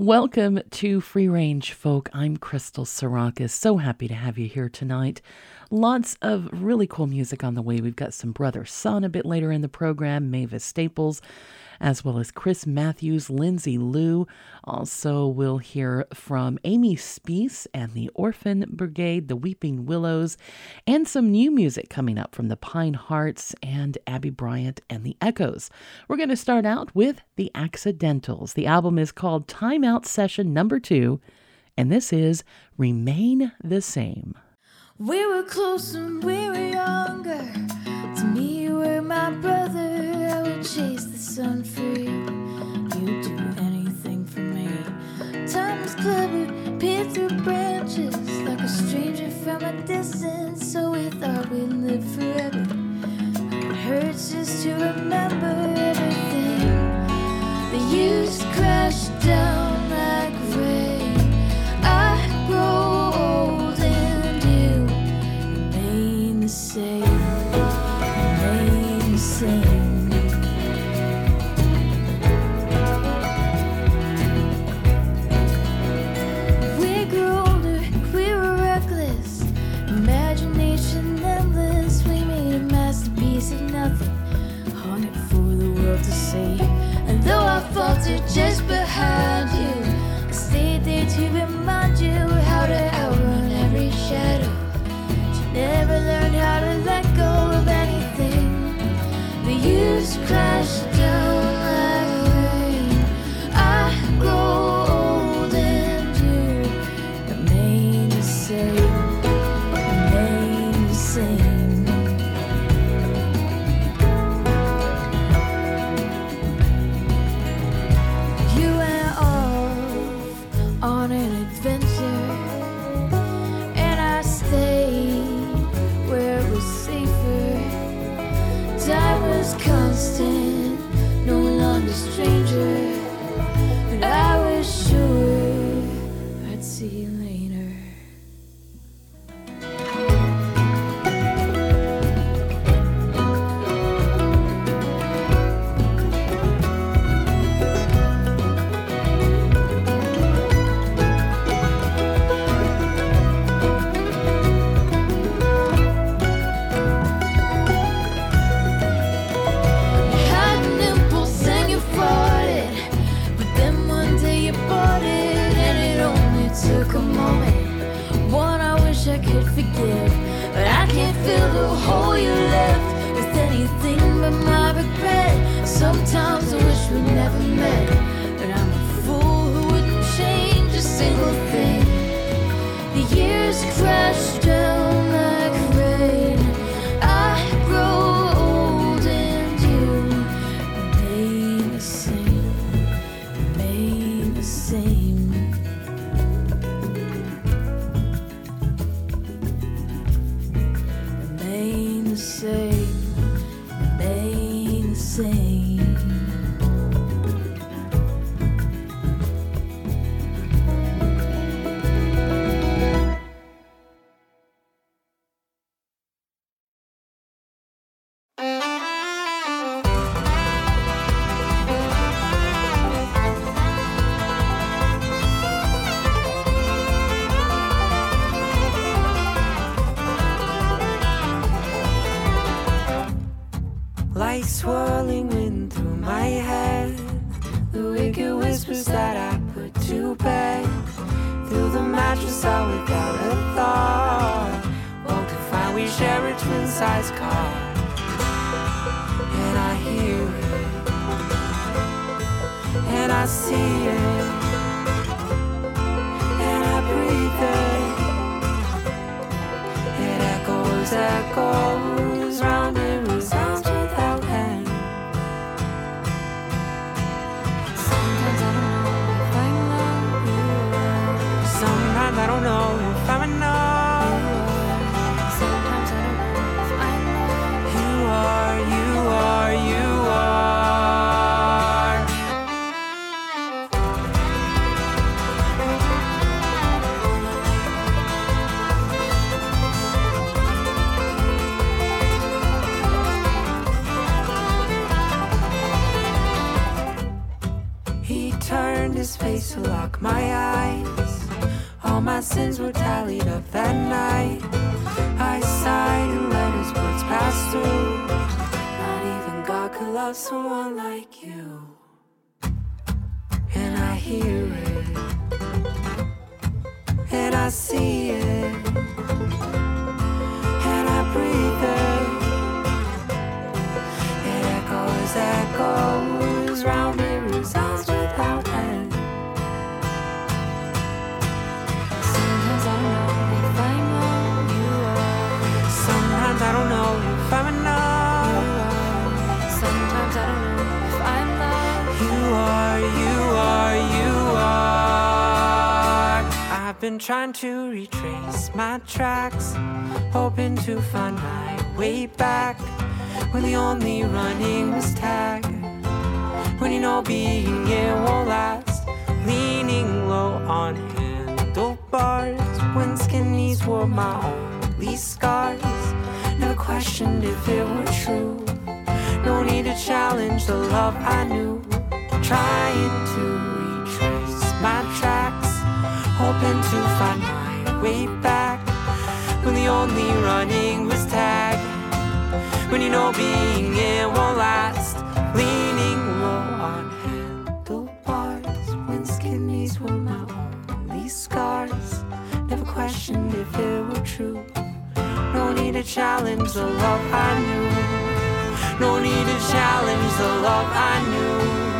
Welcome to Free Range Folk. I'm Crystal Sarakas. So happy to have you here tonight. Lots of really cool music on the way. We've got some Brother Sun a bit later in the program, Mavis Staples, as well as Chris Matthews, Lindsay Lou. Also, we'll hear from Amy Speace and the Orphan Brigade, the Weeping Willows, and some new music coming up from the Pine Hearts and Abby Bryant and the Echoes. We're going to start out with the Accidentals. The album is called Timeout Session Number Two, and this is Remain the Same. We were close when we were younger. To me, you were my brother. I would chase the sun you. You'd do anything for me. Time was clever, peered through branches like a stranger from a distance. So we thought we'd live forever. It hurts just to remember everything. The years crashed down just behind size car. And I hear it. And I see it. And I breathe it. It echoes, echoes tallied up that night. I sighed and let his words pass through. Not even God could love someone like you. And I hear it, and I see it, and I breathe it. It echoes, echoes been trying to retrace my tracks, hoping to find my way back. When the only running was tag. When you know being it won't last. Leaning low on handlebars. When skinnies were my only scars. Never questioned if it were true. No need to challenge the love I knew. Trying to retrace my tracks, hoping to find my way back. When the only running was tag. When you know being it won't last. Leaning low on handlebars. When skin skinnies were my only scars. Never questioned if it were true. No need to challenge the love I knew. No need to challenge the love I knew.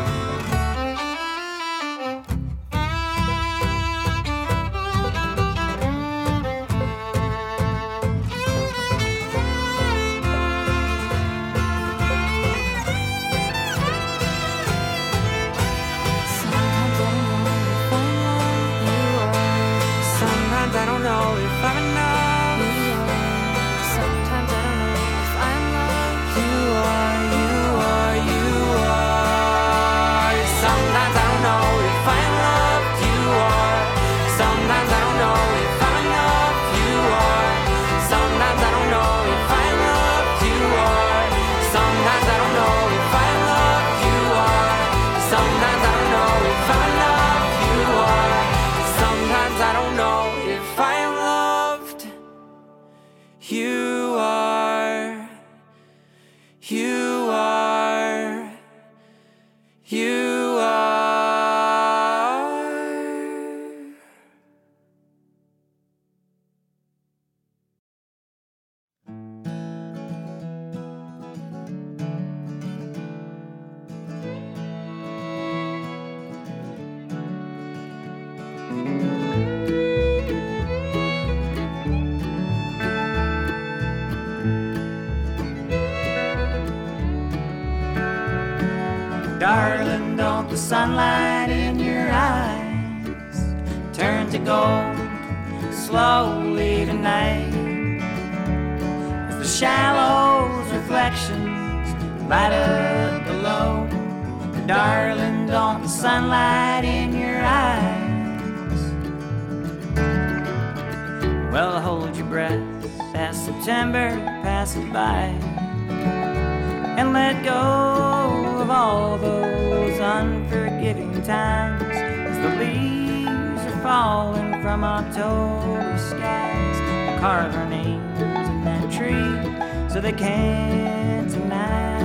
Carve our names in that tree so they can't deny.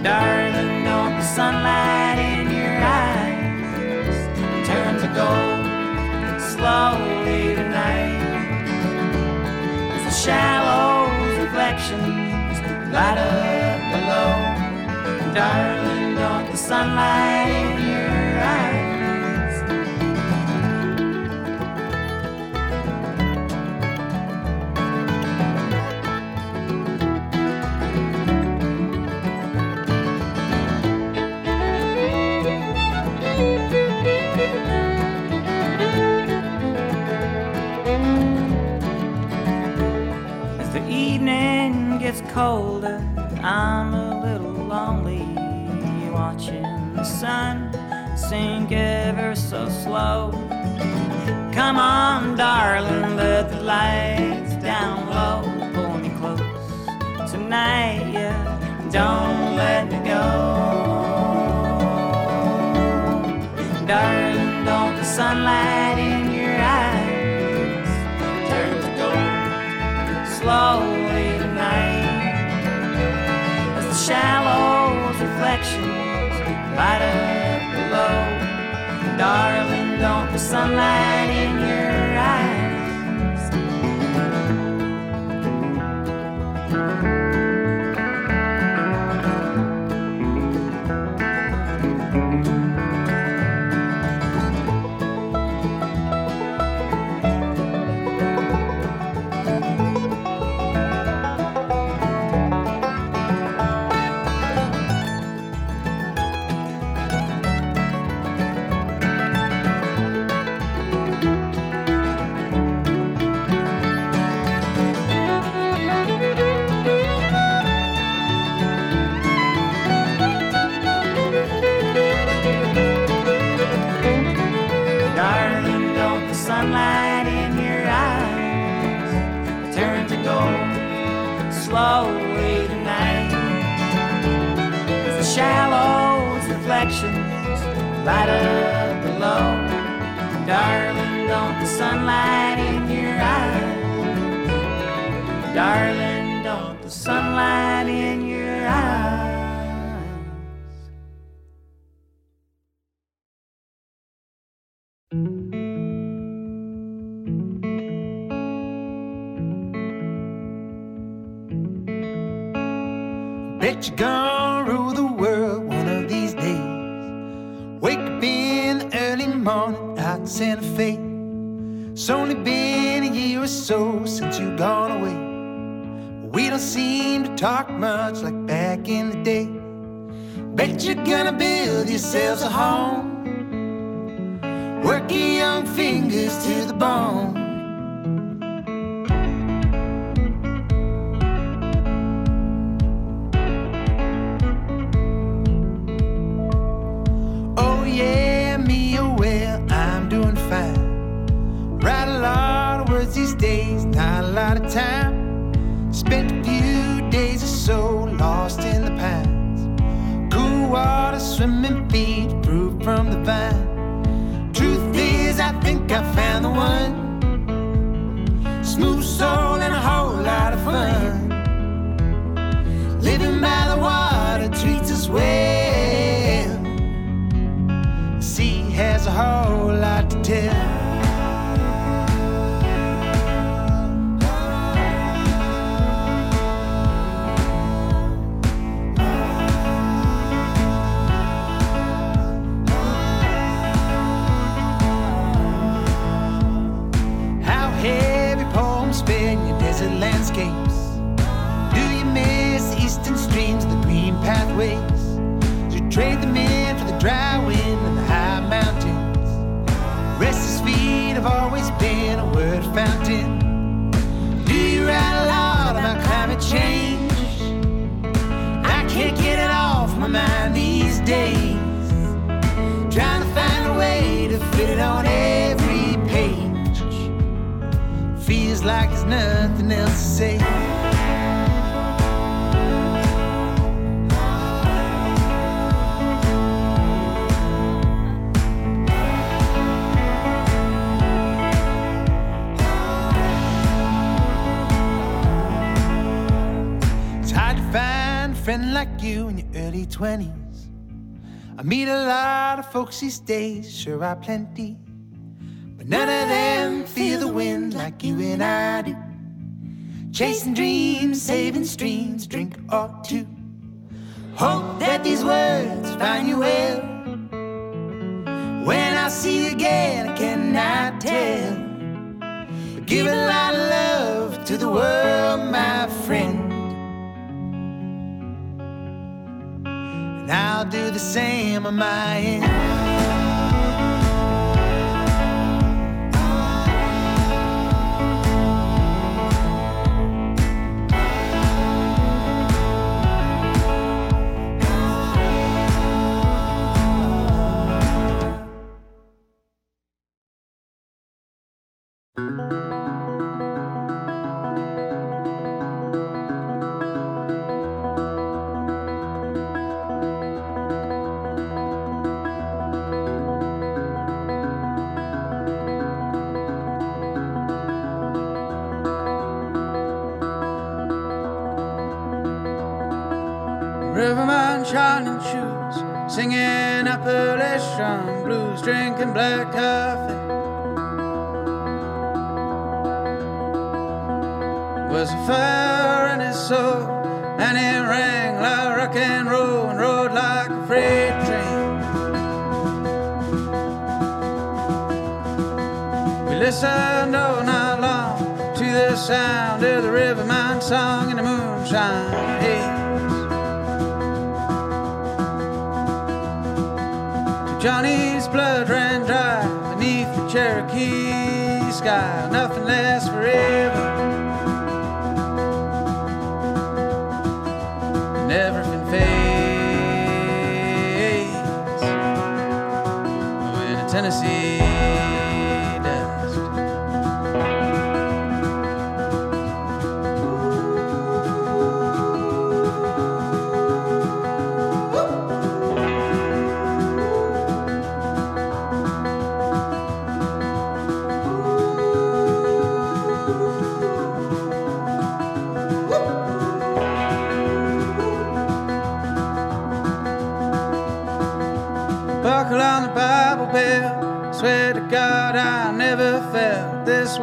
Darling, don't the sunlight in your eyes turn to gold slowly tonight as the shallows reflections light up below. Darling, don't the sunlight colder, I'm a little lonely watching the sun sink ever so slow. Come on, darling, let the lights down low. Pull me close tonight, yeah. Don't let me go. Darling, don't the sunlight sunlight in slowly tonight? The shallows reflections light up below. Darling, don't the sunlight in your eyes. Darling, don't the sunlight in your You're gonna rule the world one of these days. Wake up in the early morning out in Santa Fe. It's only been a year or so since you've gone away. We don't seem to talk much like back in the day. Bet you're gonna build yourselves a home. Work your young fingers to the bone. Lot of time. Spent a few days or so lost in the pines. Cool water, swimming feet, fruit from the vine. Truth is, I think I found the one. Smooth soul and a whole lot of fun. Living by the water treats us well. Trade them in for the dry wind and the high mountains? Restless feet have always been a word fountain. Do you write a lot about climate change? I can't get it off my mind these days. Trying to find a way to fit it on every page. Feels like there's nothing else to say. Like you in your early 20s. I meet a lot of folks these days, sure are plenty. But none of them feel the wind like you and I do. Chasing dreams, saving streams, drink or two. Hope that these words find you well. When I see you again, I cannot tell. But give a lot of love to the world, my friend. and I'll do the same on my end. Thank you. Appalachian blues, drinking black coffee. Was a fire in his soul, and it rang like rock and roll and rode like a freight train. We listened all night long to the sound of the riverman song in the moonshine haze. Johnny's blood ran dry beneath the Cherokee sky. Nothing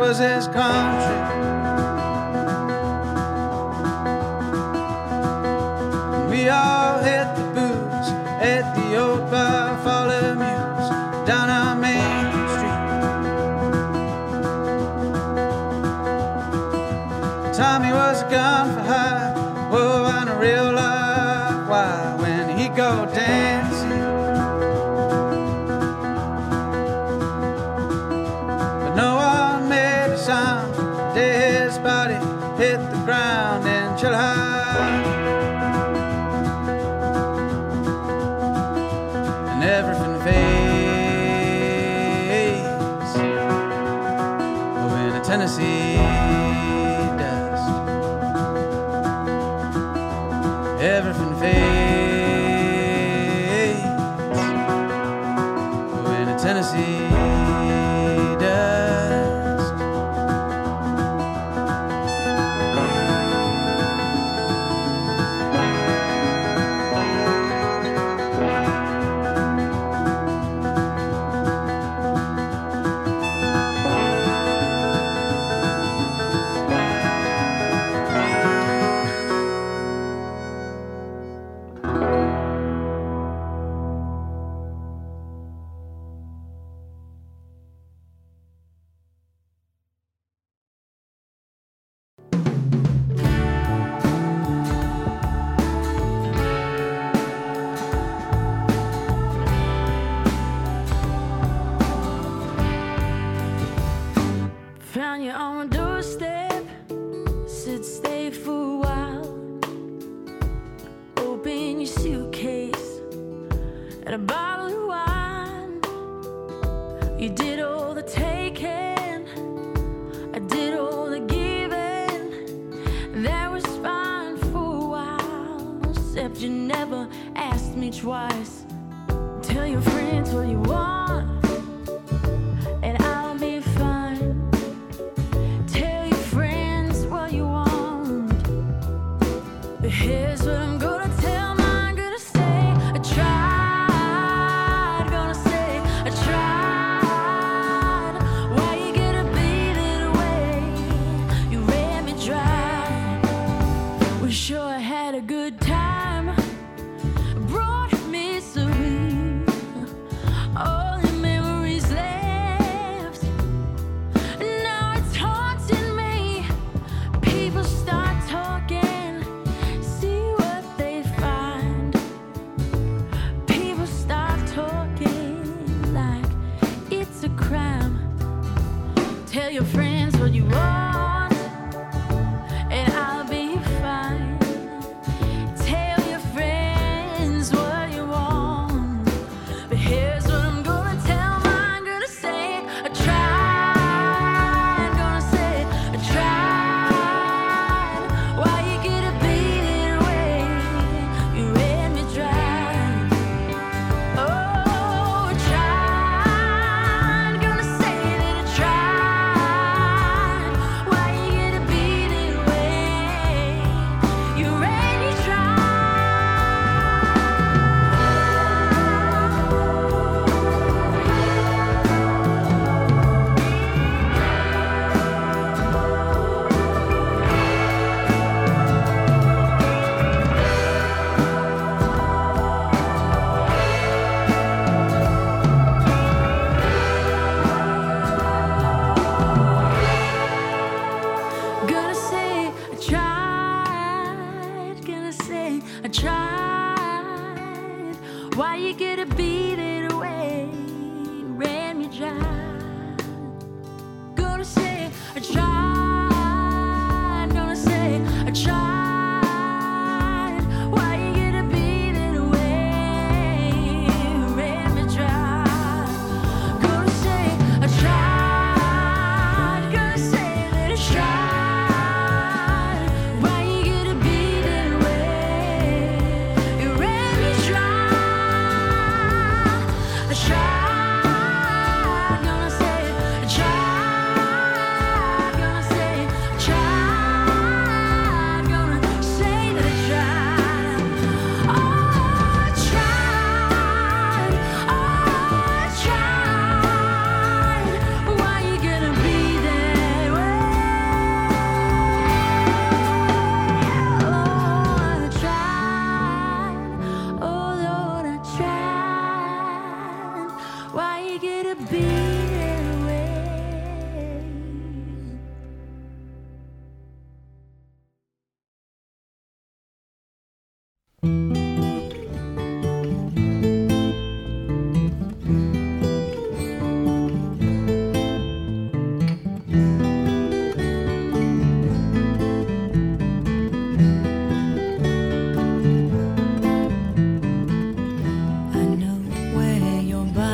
was his country. You did all the taking. I did all the giving. That was fine for a while. Except you never asked me twice. Tell your friends what you want.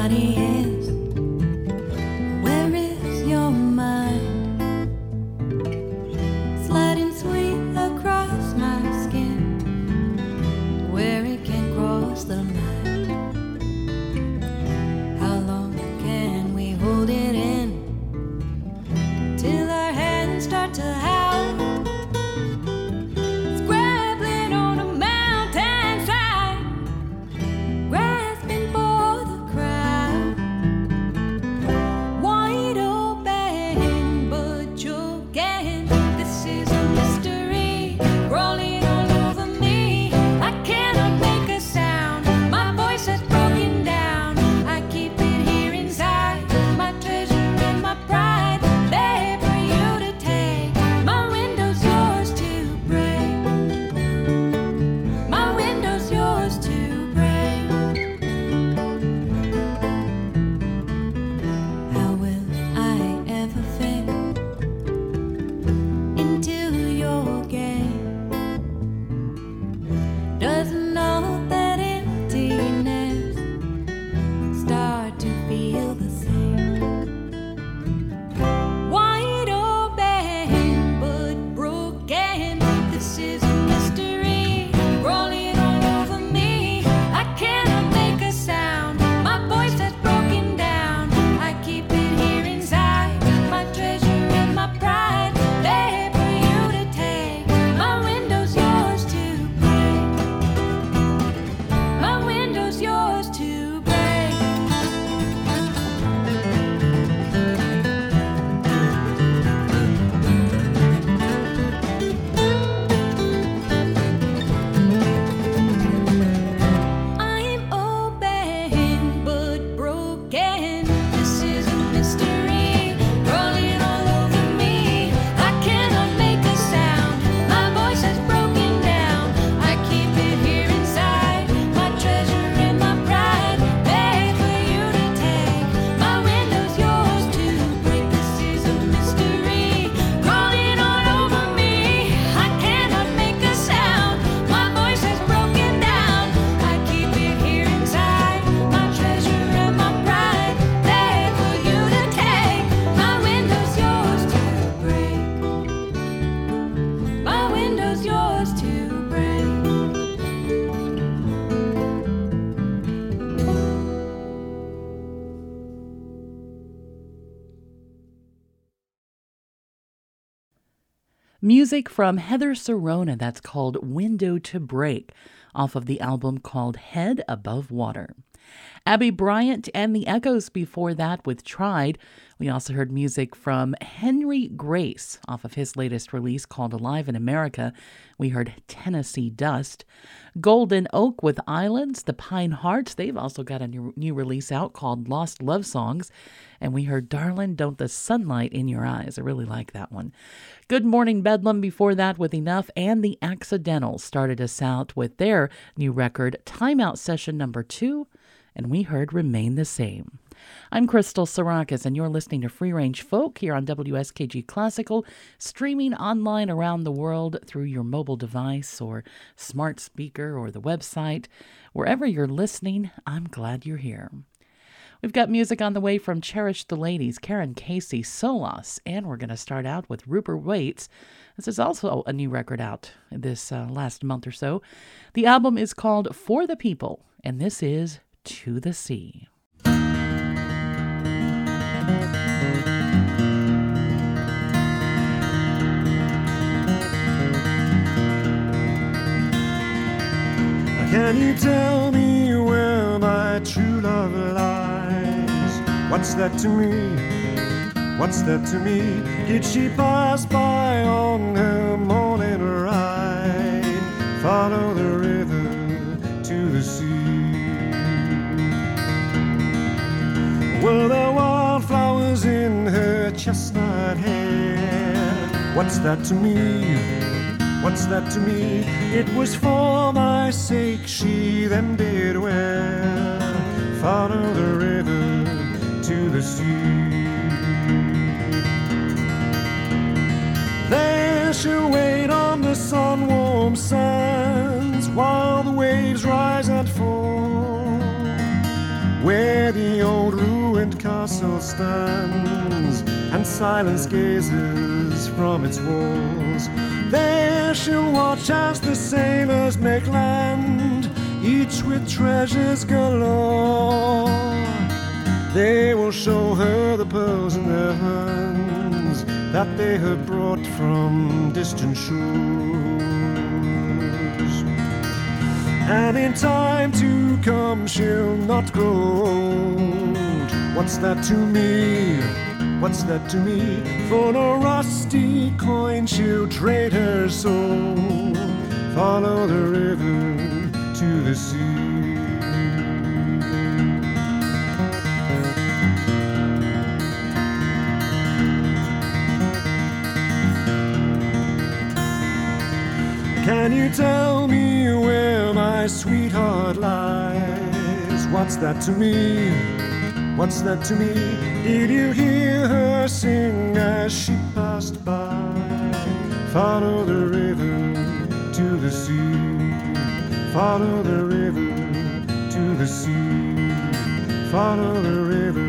money. Music from Heather Serona that's called Window to Break off of the album called Head Above Water. Abby Bryant and the Echoes before that with Tried. We also heard music from Henry Grace off of his latest release called Alive in America. We heard Tennessee Dust. Golden Oak with Islands, The Pine Hearts. They've also got a new, new release out called Lost Love Songs. And we heard Darlin', Don't the Sunlight in Your Eyes. I really like that one. Good Morning Bedlam before that with Enough, and The Accidentals started us out with their new record, Timeout Session Number Two, and we heard Remain the Same. I'm Crystal Sarakas, and you're listening to Free Range Folk here on WSKG Classical, streaming online around the world through your mobile device or smart speaker or the website. Wherever you're listening, I'm glad you're here. We've got music on the way from Cherish the Ladies, Karen Casey, Solas, and we're going to start out with Rupert Wates. This is also a new record out this uh, last month or so. The album is called For the People, and this is To the Sea. Can you tell me where my true love lies? What's that to me? What's that to me? Did she pass by on her morning ride? Follow the river to the sea. Were there wildflowers in her chestnut hair? What's that to me? What's that to me? It was for my sake she them did wear. Follow the river to the sea. There she'll wait on the sun warm sands while the waves rise and fall. Where the old ruined castle stands and silence gazes from its walls. There she'll watch as the sailors make land, each with treasures galore. They will show her the pearls in their hands that they have brought from distant shores. And in time to come, she'll not grow old. What's that to me? What's that to me? For a rusty coin, she'll trade her soul. Follow the river to the sea. Can you tell me where my sweetheart lies? What's that to me? What's that to me? Did you hear her sing as she passed by? Follow the river to the sea. Follow the river to the sea. Follow the river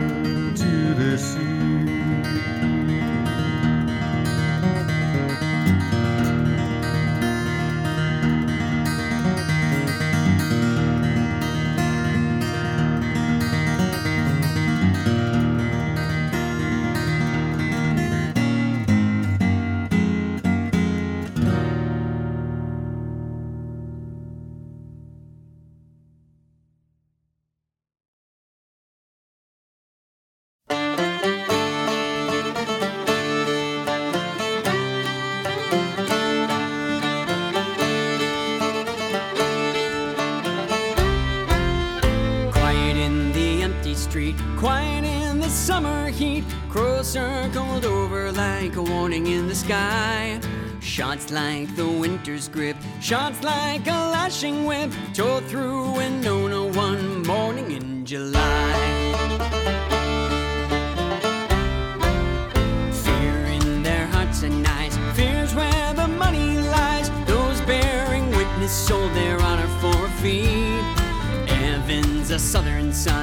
Shots like the winter's grip, shots like a lashing whip, tore through Winona one morning in July. Fear in their hearts and eyes, fears where the money lies. Those bearing witness sold their honor for a fee. Heaven's a southern sun,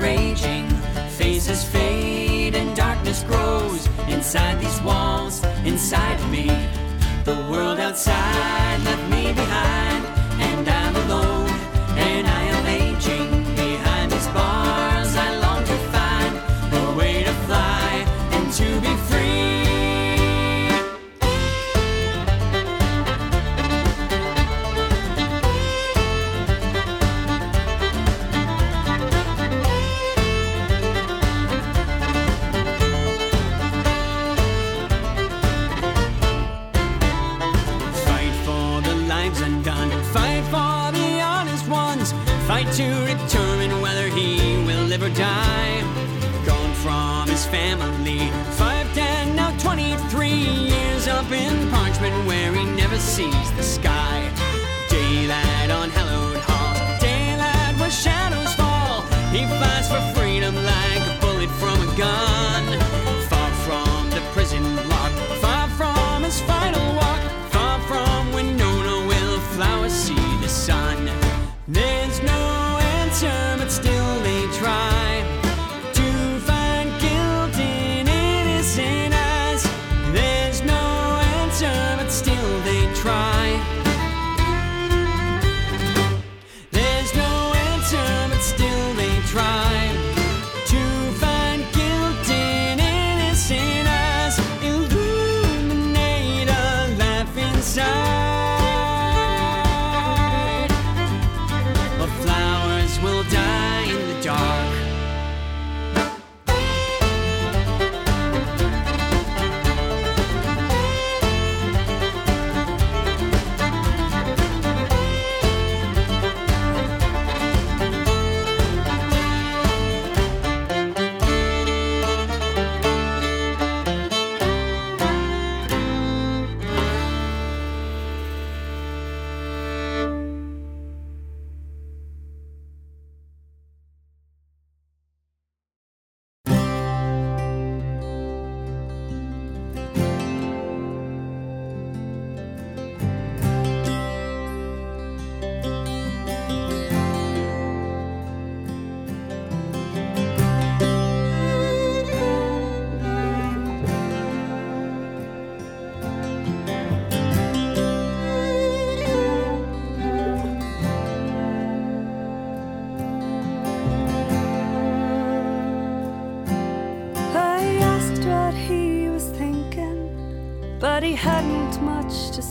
raging. Phases fade and darkness grows inside these walls, inside me. The world outside left me behind,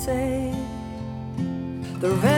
say. The revelry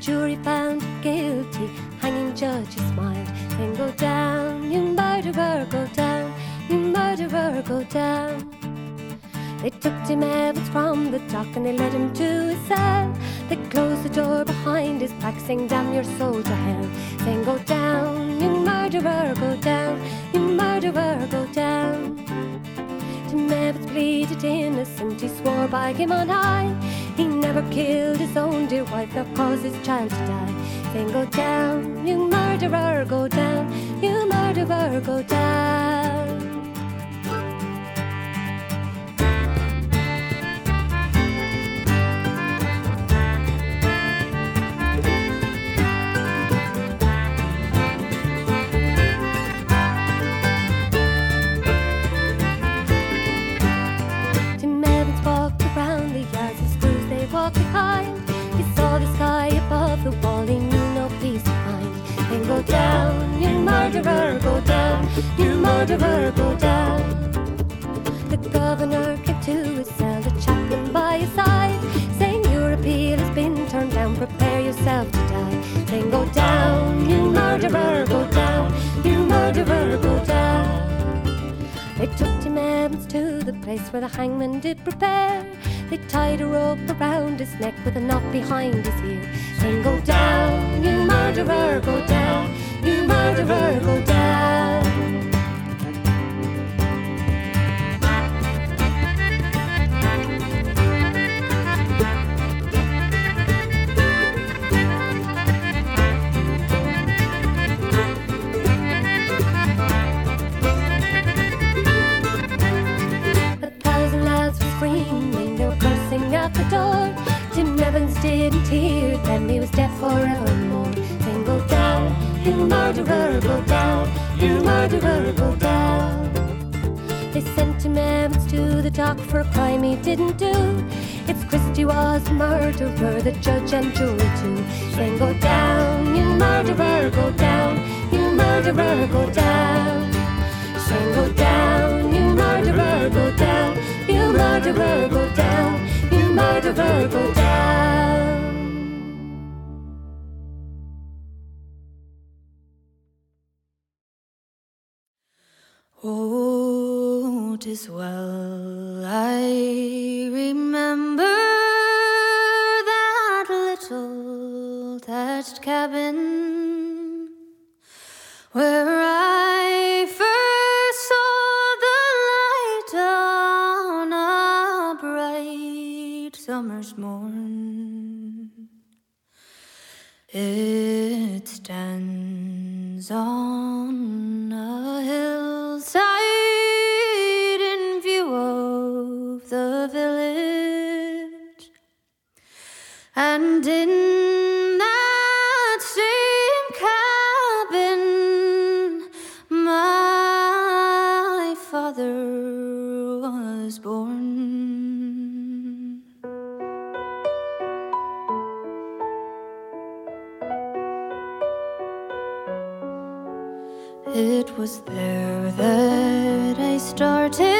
jury found guilty, hanging judges smiled, saying, Go down, you murderer, go down, you murderer, go down. They took Tim Evans from the dock and they led him to his cell. They closed the door behind his back, saying, Damn your soul to hell. Saying, Go down, you murderer, go down, you murderer, go down. Tim Evans pleaded innocent, he swore by him on high. He never killed his own dear wife, nor caused his child to die. Saying, Go down, you murderer, go down, you murderer, go down. go down, you murderer, go down, you murderer, go down. The governor came to his cell, the chaplain by his side, saying, Your appeal has been turned down, prepare yourself to die. Then go down, you murderer, go down, you murderer, go down. They took Tim Evans to the place where the hangman did prepare. They tied a rope around his neck with a knot behind his ear. Saying, Go down, you murderer, go down, you murderer, go down. Out the door. Tim Evans didn't hear them, he was deaf forevermore. Saying, Go down, you murderer, go down, you murderer, go down. They sent Tim Evans to the dock for a crime he didn't do. It's Christie was murderer, the judge and jury too. Saying, Go down, you murderer, go down, you murderer, go down. Saying, Go down, you murderer, go down, you murderer, go down, you murderer, go down. Oh, 'tis well I remember that little thatched cabin where It stands on a hillside in view of the village, and in was there that I started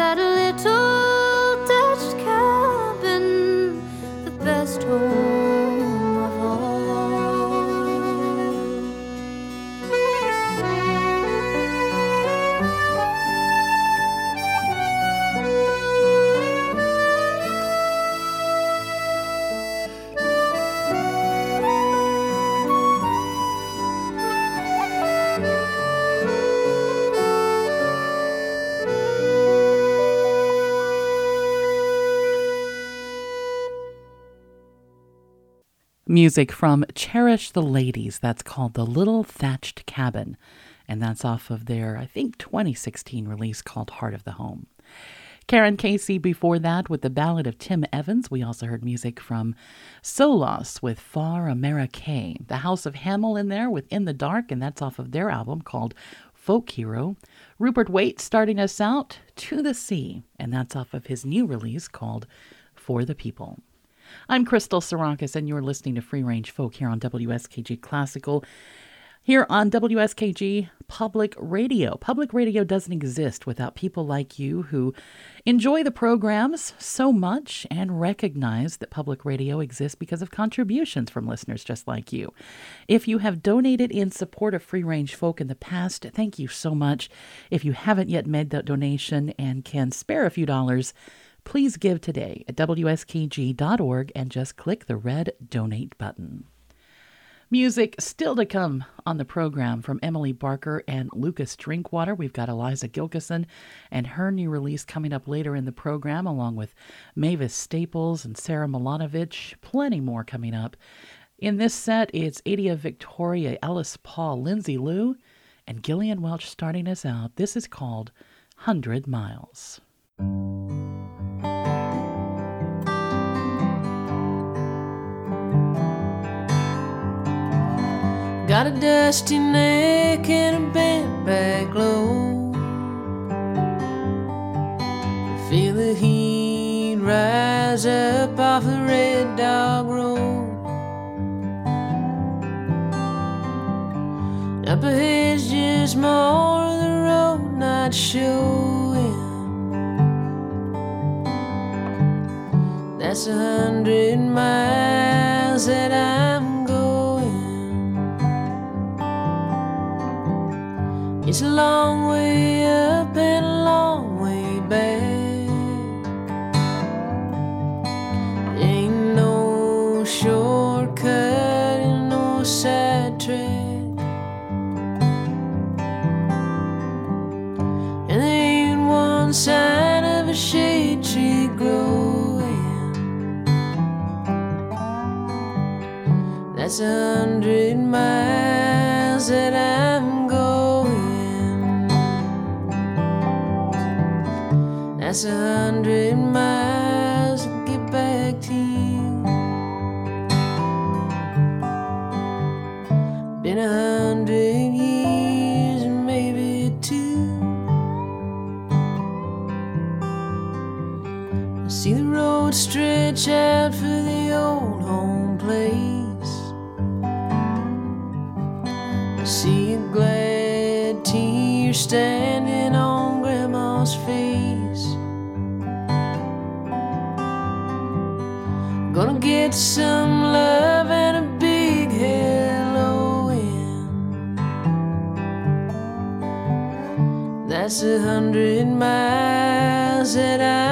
that little Dutch cabin, the best home Music from Cherish the Ladies. That's called The Little Thatched Cabin. And that's off of their, I think, 2016 release called Heart of the Home. Karan Casey before that with the Ballad of Tim Evans. We also heard music from Solas with Far Amerique. The House of Hamill in there with In the Dark, and that's off of their album called Folk Hero. Rupert Wates starting us out, To the Sea, and that's off of his new release called For the People. I'm Crystal Sarakas, and you're listening to Free Range Folk here on WSKG Classical. Here on WSKG Public Radio. Public radio doesn't exist without people like you who enjoy the programs so much and recognize that public radio exists because of contributions from listeners just like you. If you have donated in support of Free Range Folk in the past, thank you so much. If you haven't yet made that donation and can spare a few dollars, please give today at WSKG.org and just click the red donate button. Music still to come on the program from Emily Barker and Lukas Drinkwater. We've got Eliza Gilkyson and her new release coming up later in the program, along with Mavis Staples and Sara Milonovich. Plenty more coming up. In this set, it's Adia Victoria, Ellis Paul, Lindsay Lou, and Gillian Welch starting us out. This is called Hundred Miles. Got a dusty neck and a bent back low. Feel the heat rise up off the red dog road. Up ahead's just more of the road not showing. That's a hundred miles that I'm It's a long way up and a long way back. Ain't no shortcut and no sidetrack. And there ain't one sign of a shade tree growing. That's a hundred miles that I'm That's a hundred miles to get back to you. Been a hundred years and maybe two. I see the road stretch out for the old home place. I see a glad tear standing Gonna get some love and a big hello in. That's a hundred miles that I'm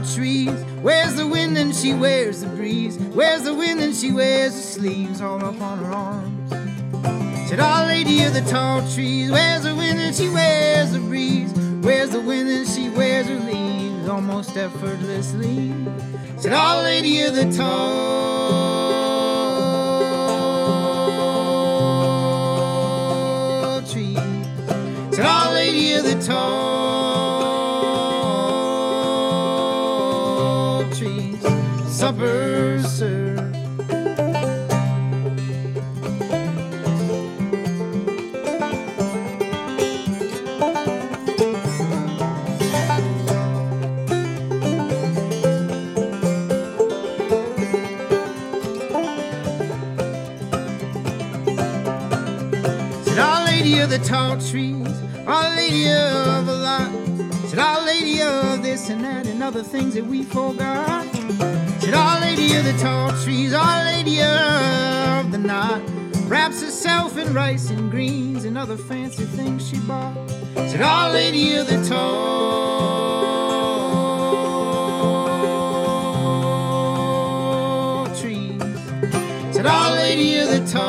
tall trees wears the wind and she wears the breeze. Wears the wind and she wears the sleeves all up on her arms. Said Our Lady of the tall trees wears the wind and she wears the breeze. Wears the wind and she wears her leaves almost effortlessly. Said Our Lady of the tall trees. Said Our Lady of the tall Supper served. Rice and greens and other fancy things she bought. Said Our Lady of the tall trees. Said Our Lady of the tall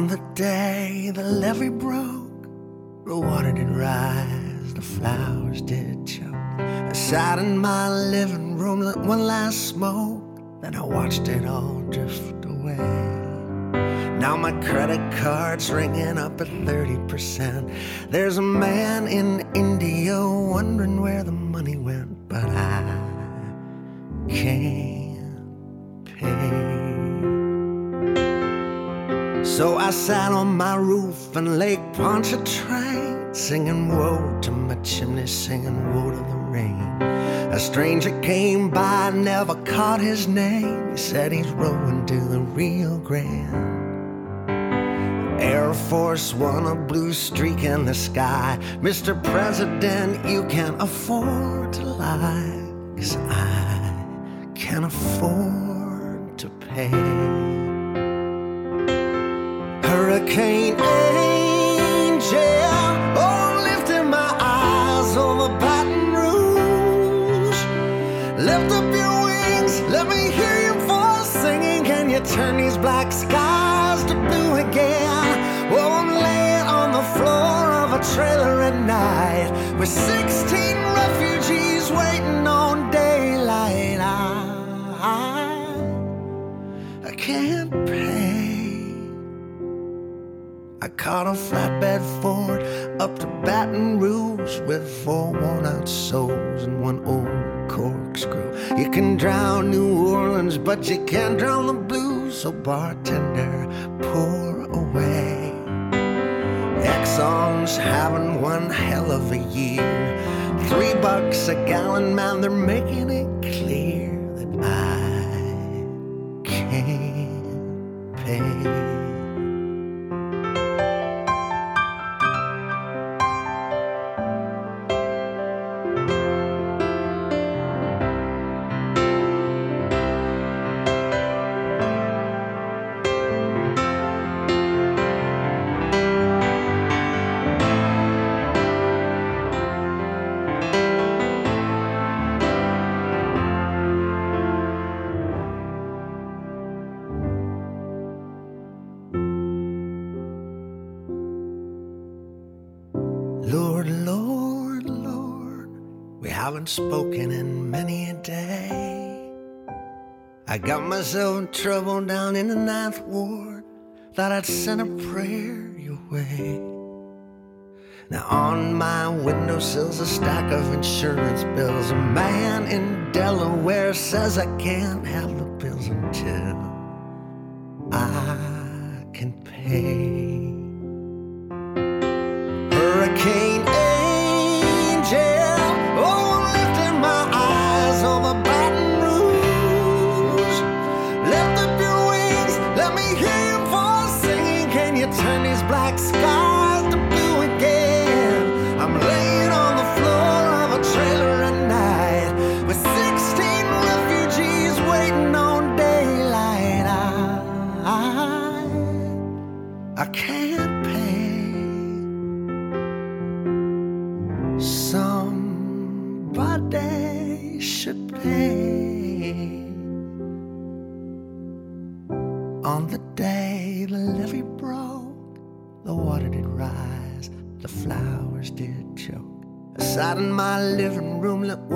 On the day the levee broke, the water did rise, the flowers did choke. I sat in my living room, lit one last smoke, then I watched it all drift away. Now my credit card's ringing up at 30%. There's a man in India wondering where the money went, but I can't So I sat on my roof in Lake Pontchartrain, singing woe to my chimney, singing woe to the rain. A stranger came by, never caught his name. He said he's rowing to the Rio Grande. Air Force One, a blue streak in the sky. Mr. President, you can't afford to lie, 'cause I can't afford to pay. Hurricane Angel, oh, lifting my eyes over Baton Rouge. Lift up your wings, let me hear your voice singing. Can you turn these black skies to blue again? Oh, I'm laying on the floor of a trailer at night with 16 refugees waiting on caught a flatbed Ford up to Baton Rouge with four worn out souls and one old corkscrew. You can drown New Orleans, but you can't drown the blues. So, bartender, pour away. Exxon's having one hell of a year. Three bucks a gallon, man, they're making it Lord, Lord, Lord, we haven't spoken in many a day. I got myself in trouble down in the ninth ward. Thought I'd send a prayer your way. Now on my windowsill's a stack of insurance bills. A man in Delaware says I can't have the bills until I can pay.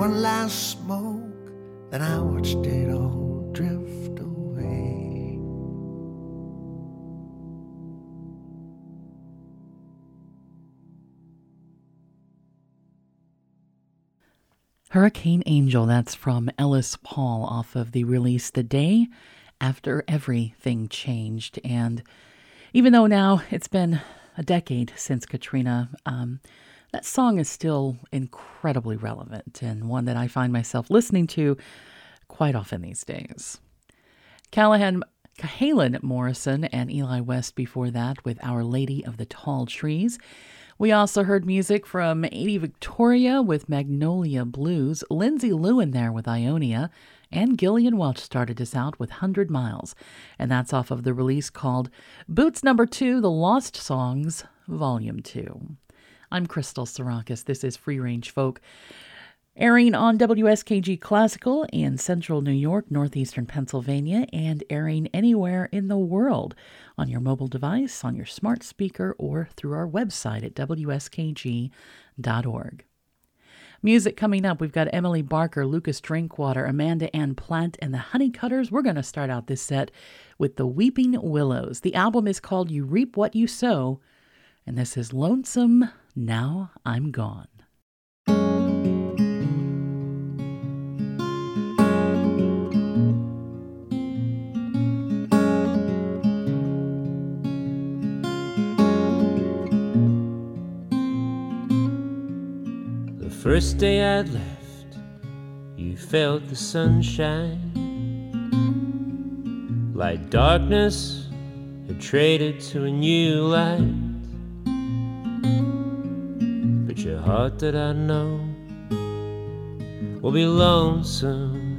One last smoke, then I watched it all drift away. Hurricane Angel, that's from Ellis Paul off of the release The Day After Everything Changed. And even though now it's been a decade since Katrina, um, that song is still incredibly relevant and one that I find myself listening to quite often these days. Callahan Cahalen Morrison and Eli West before that with Our Lady of the Tall Trees. We also heard music from 80 Victoria with Magnolia Blues, Lindsay Lewin there with Ionia, and Gillian Welch started us out with 100 Miles. And that's off of the release called Boots Number Two The Lost Songs, Volume 2. I'm Crystal Sarakas. This is Free Range Folk. Airing on WSKG Classical in central New York, northeastern Pennsylvania, and airing anywhere in the world on your mobile device, on your smart speaker, or through our website at WSKG.org. Music coming up, we've got Emily Barker, Lukas Drinkwater, Amanda Anne Platt, and the Honeycutters. We're going to start out this set with the Weeping Willows. The album is called You Reap What You Sow, and this is Lonesome Now I'm Gone. The first day I'd left, you felt the sunshine. Like darkness had traded to a new light. Your heart that I know will be lonesome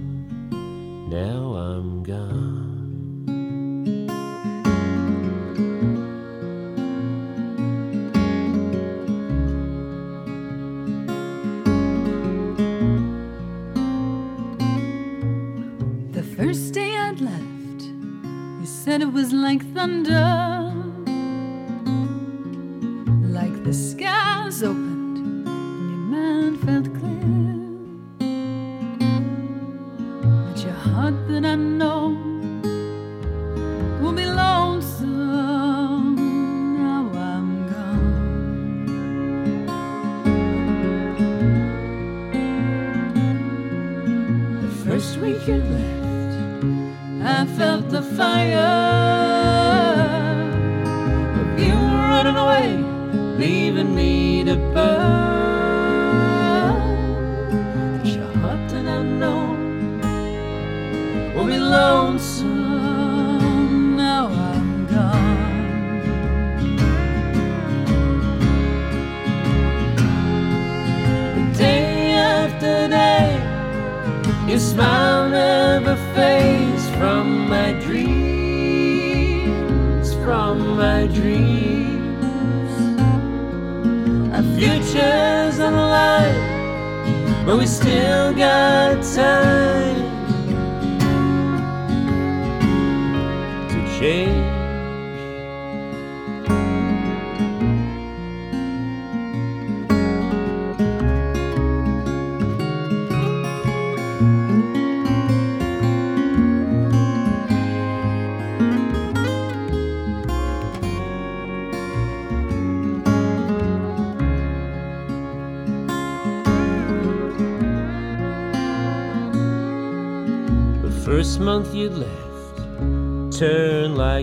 now I'm gone. The first day I'd left, you said it was like thunder.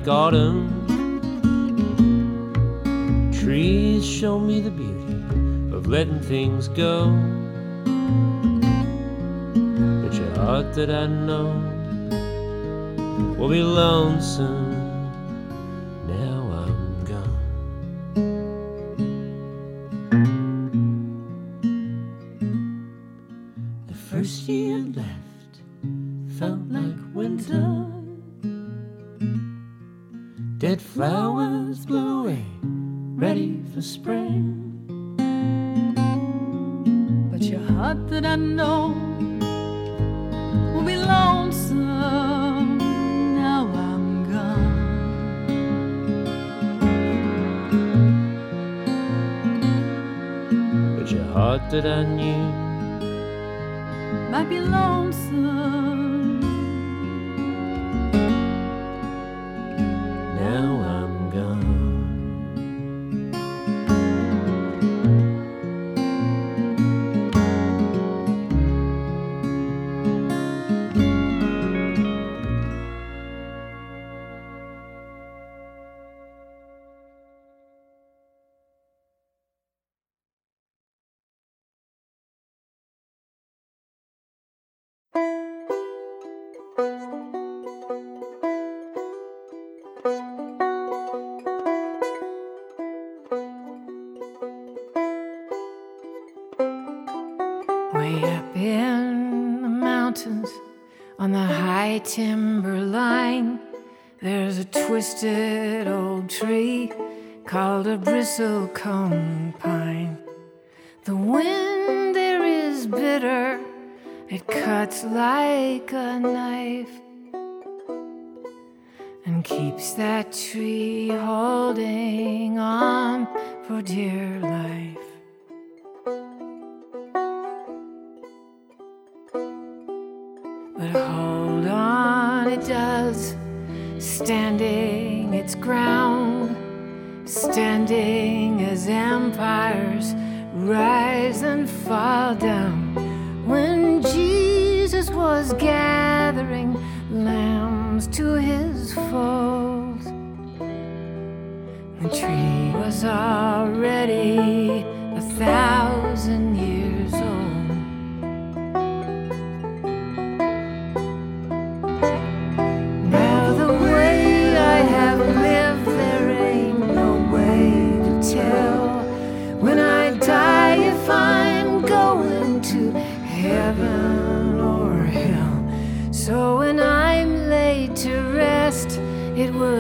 like It cuts like a knife and keeps that tree holding on for dear life. But hold on, it does, standing its ground, standing as empires rise and fall down was gathering lambs to his fold. The tree was already a thousand.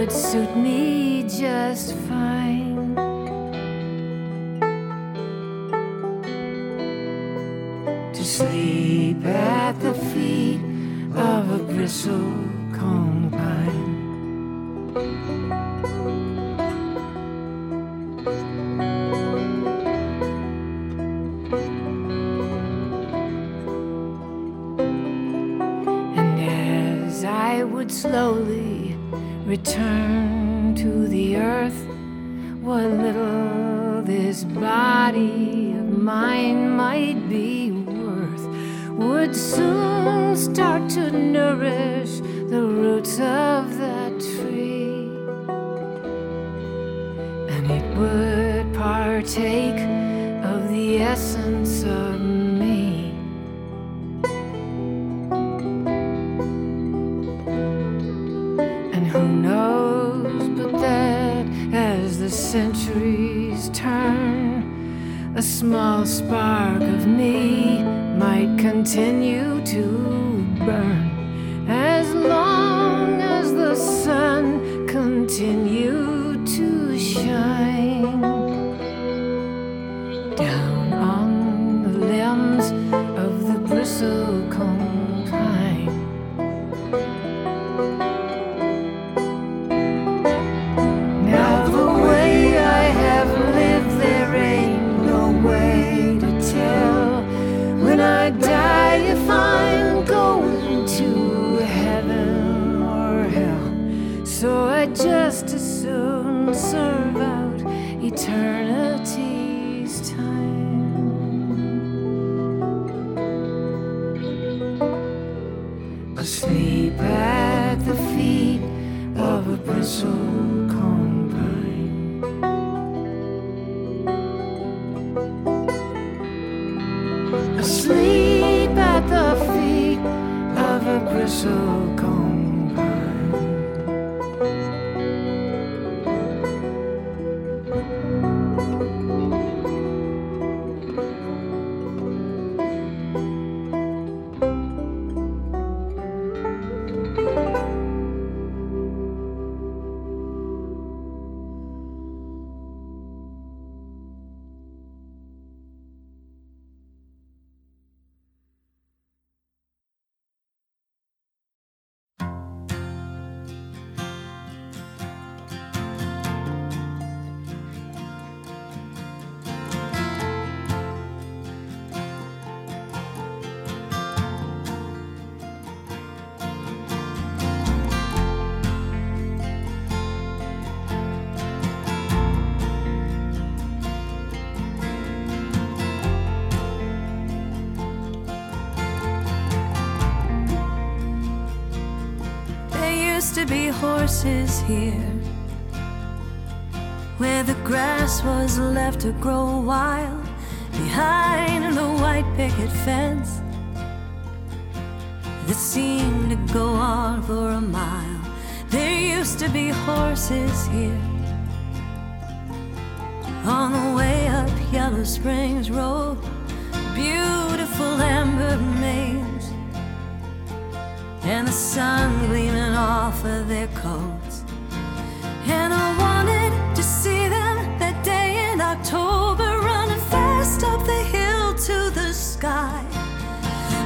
would suit me just fine. To sleep at the feet of a bristle cone pine. slowly Return to the earth what little this body of mine might be worth would soon start to nourish the roots of that tree. And it would partake small spark of me might continue to burn. As long as the sun continued horses here where the grass was left to grow wild behind the white picket fence that seemed to go on for a mile. There used to be horses here on the way up Yellow Springs Road, beautiful amber maze and the sun gleaming off of their coats. And I wanted to see them that day in October, running fast up the hill to the sky.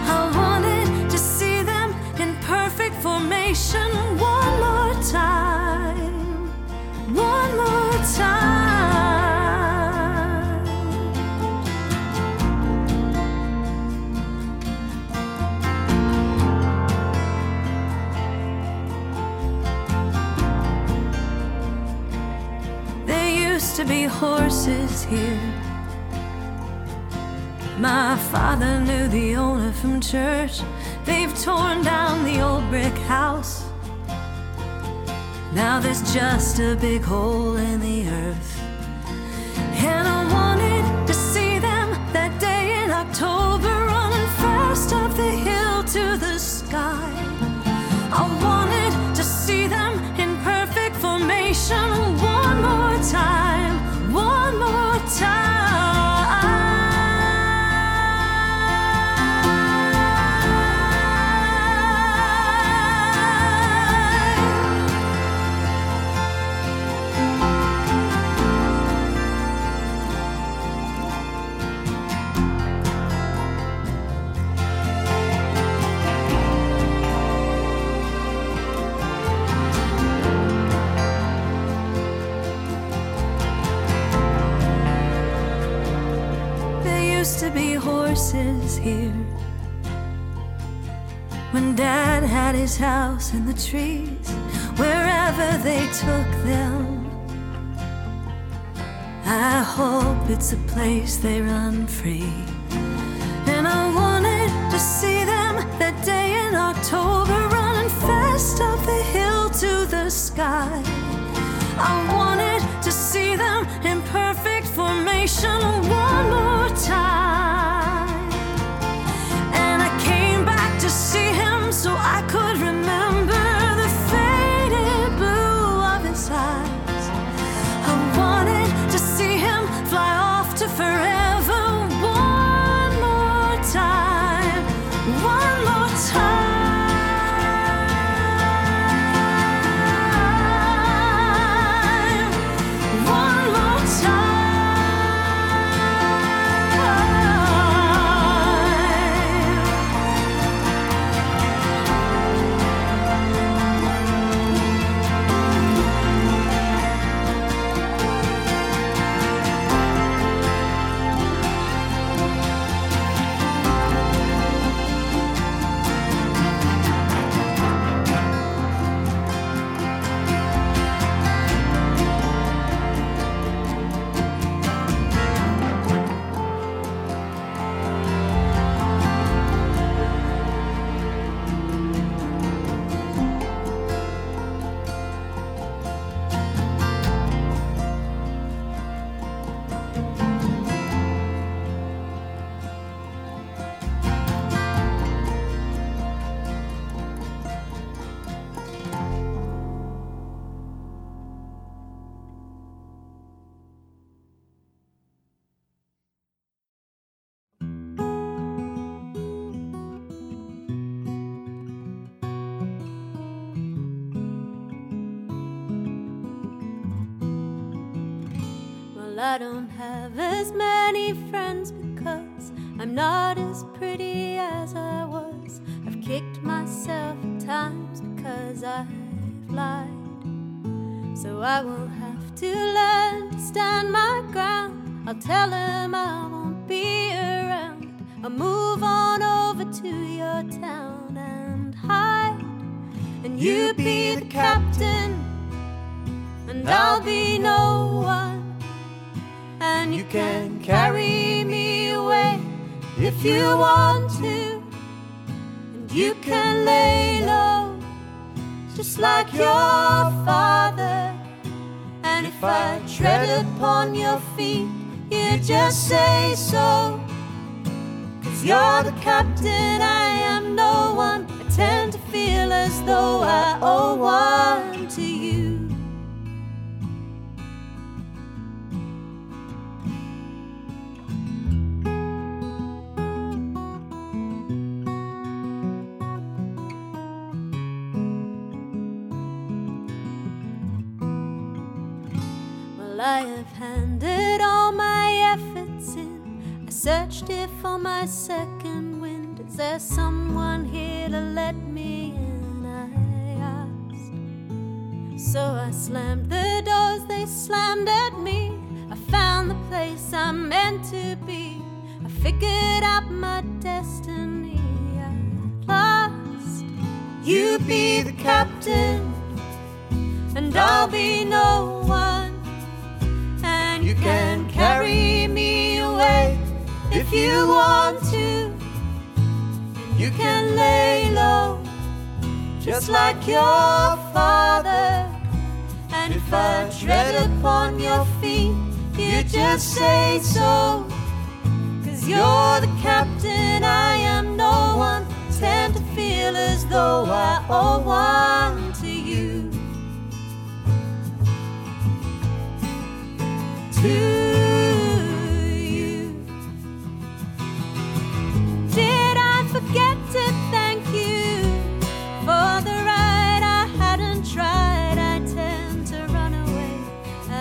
I wanted to see them in perfect formation one more time, be horses here. My father knew the owner from church. They've torn down the old brick house. Now there's just a big hole in the earth. And I wanted to see them that day in October, running fast up the hill to the sky. I wanted to see them in perfect formation one more time, time. Here. When Dad had his house in the trees, wherever they took them. I hope it's a place they run free. And I wanted to see them that day in October, running fast up the hill to the sky. I wanted to see them in perfect formation one more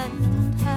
and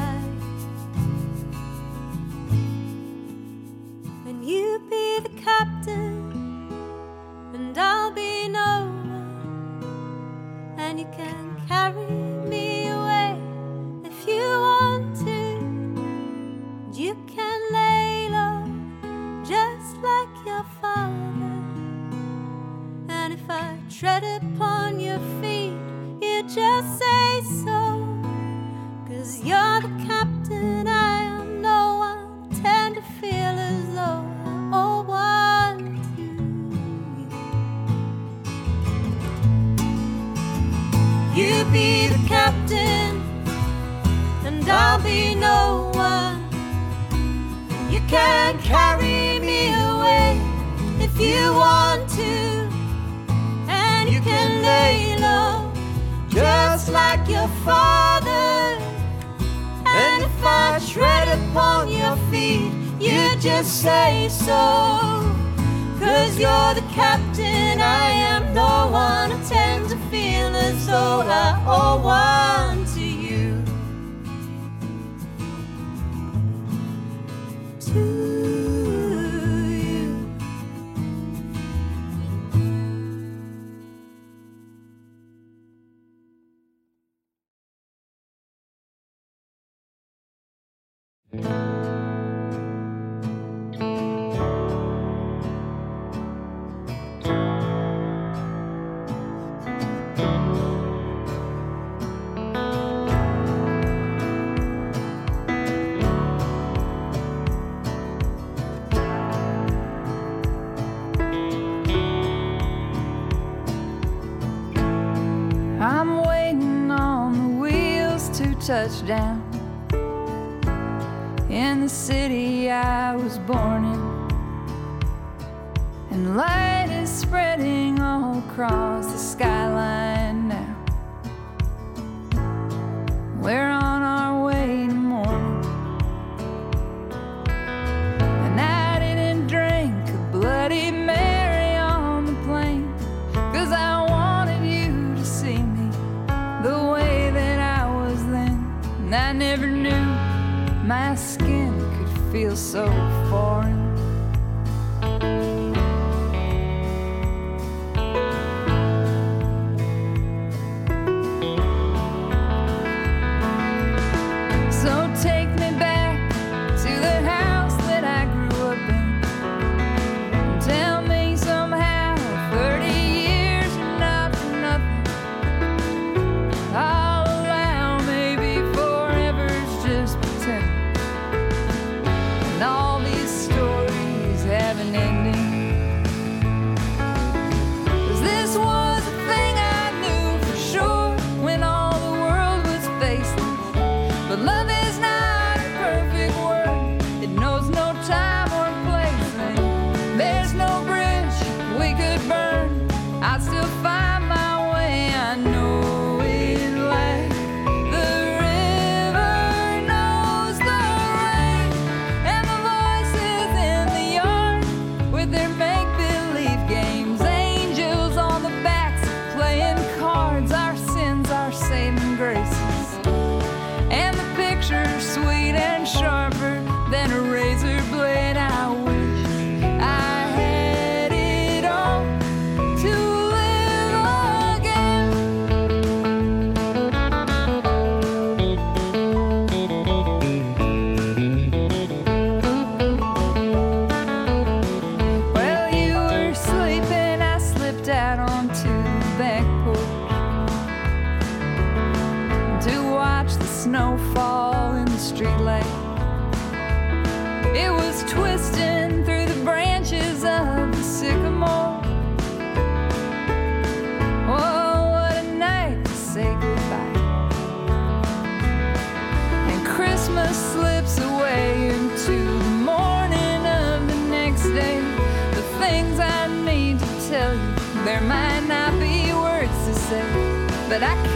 But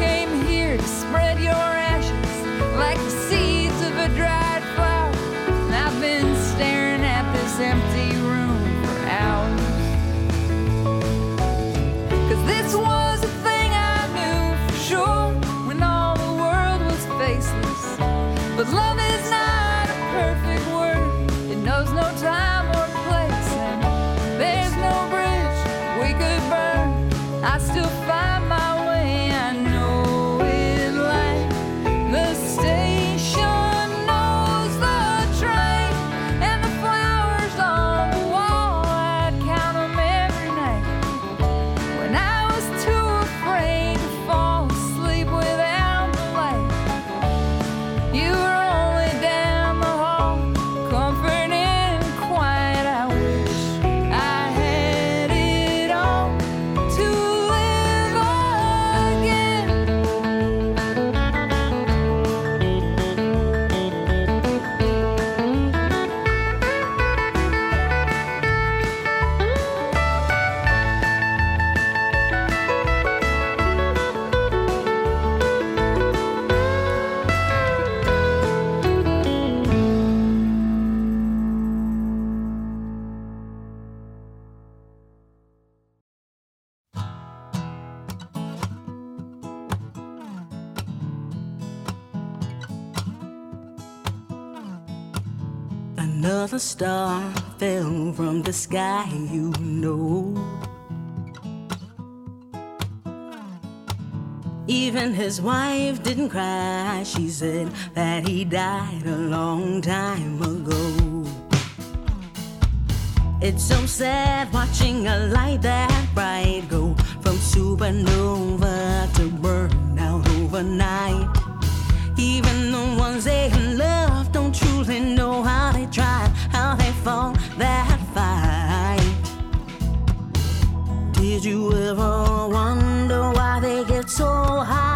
star fell from the sky, you know. Even his wife didn't cry. She said that he died a long time ago. It's so sad watching a light that bright go from supernova to burn out overnight. Even the ones they loved and know how they try, how they fought that fight. Did you ever wonder why they get so high?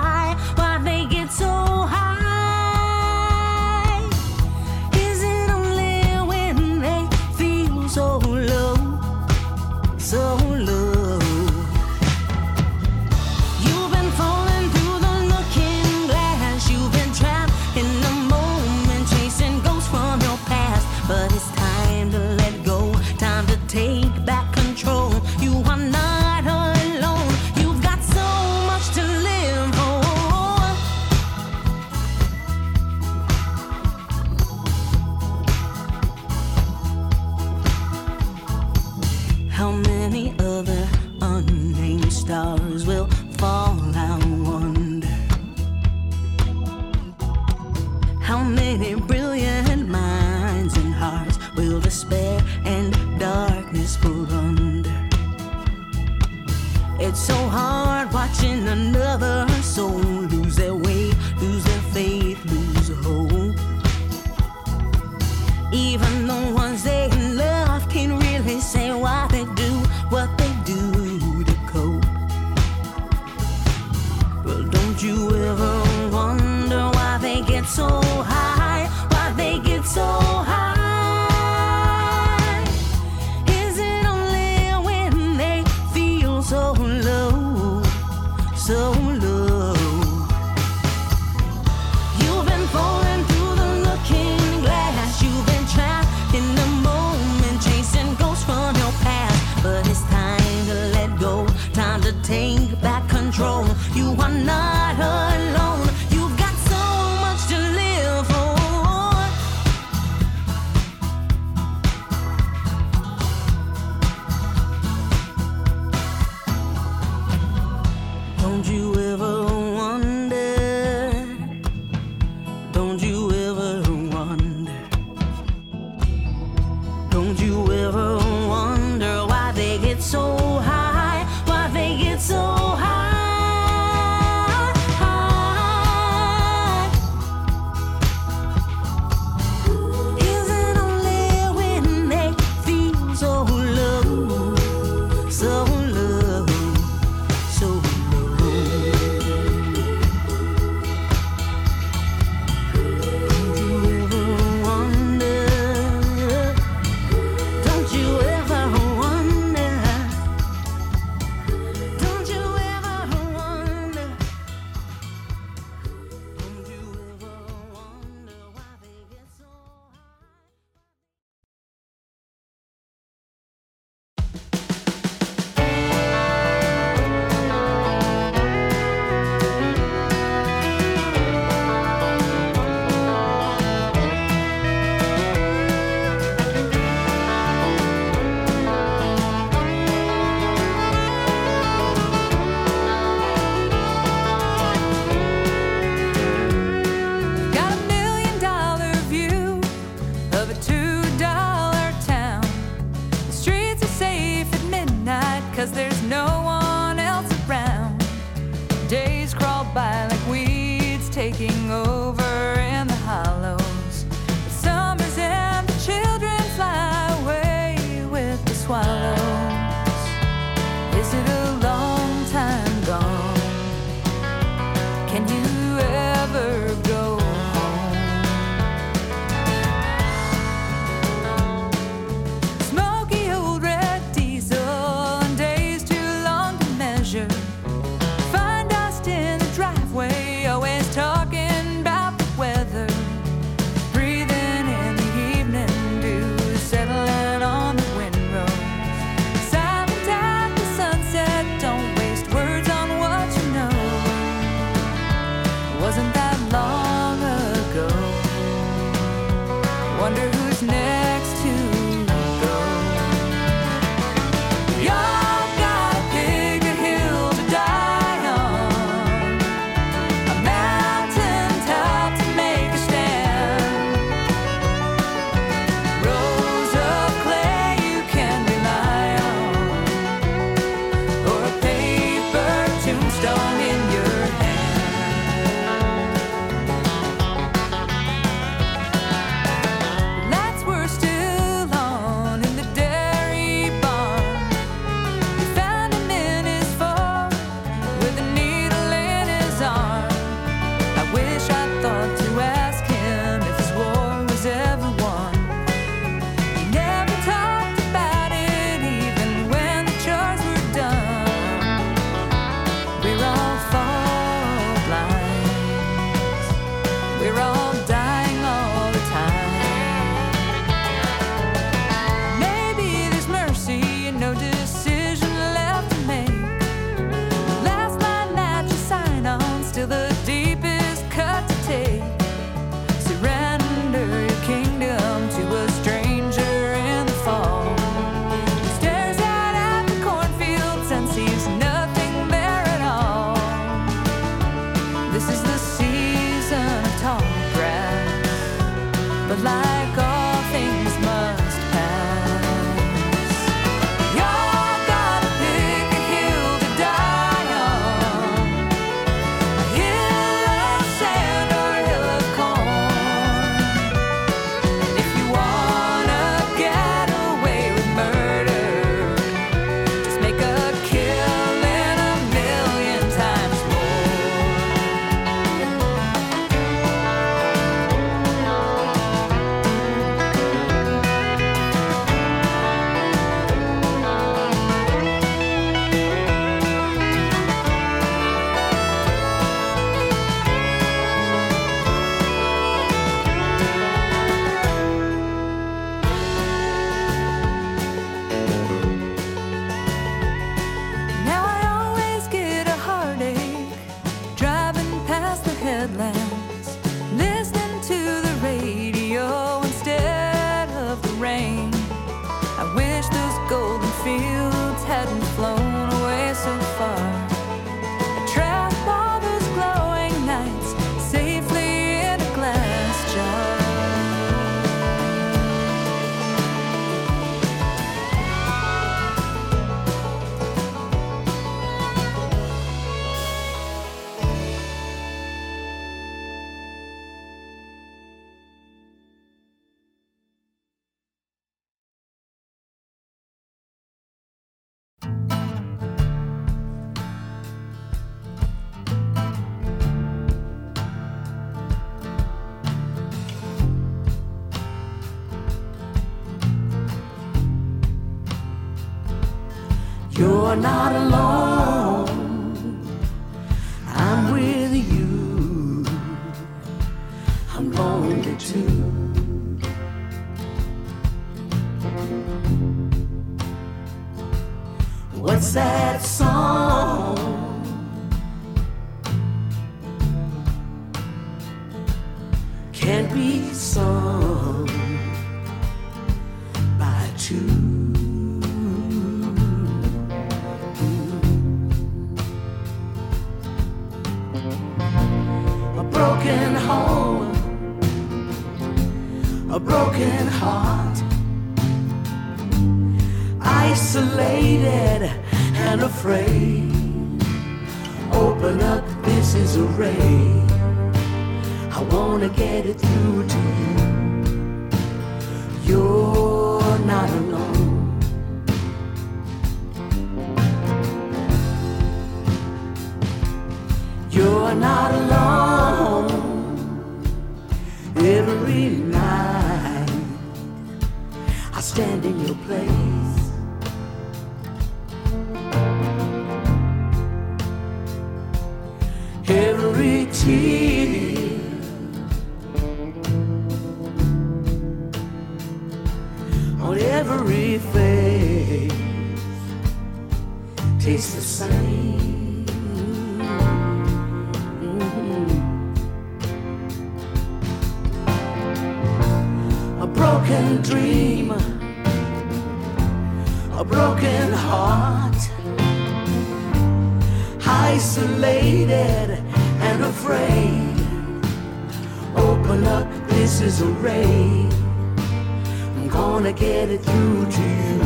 What's that song? Can't be sung by two. A broken home, a broken heart, isolated and afraid. Open up, this is a ray. I wanna get it through to you. You're not alone. You're not alone. Every night I stand in your place. On every face tastes the same. A broken dream, a broken heart, isolated afraid. Open up, this is a ray. I'm gonna get it through to you.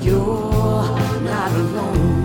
You're not alone.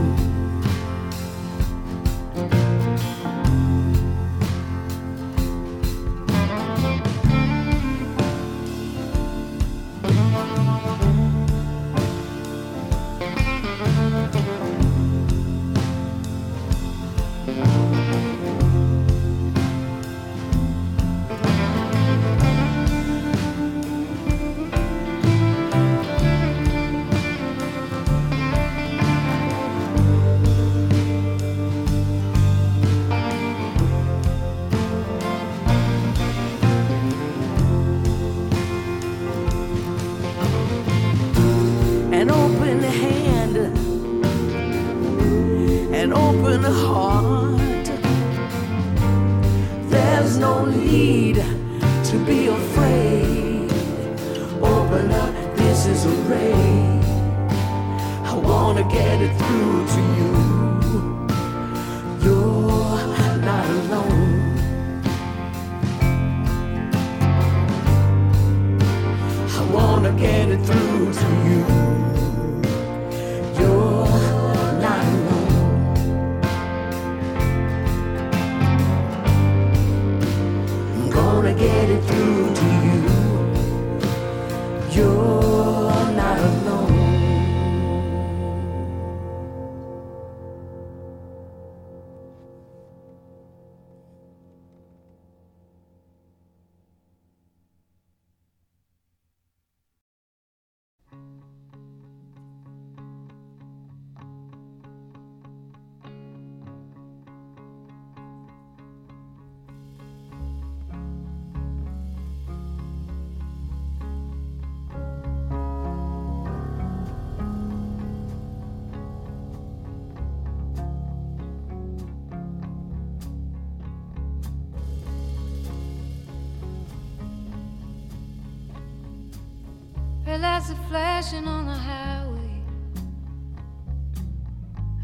Red lights are flashing on the highway.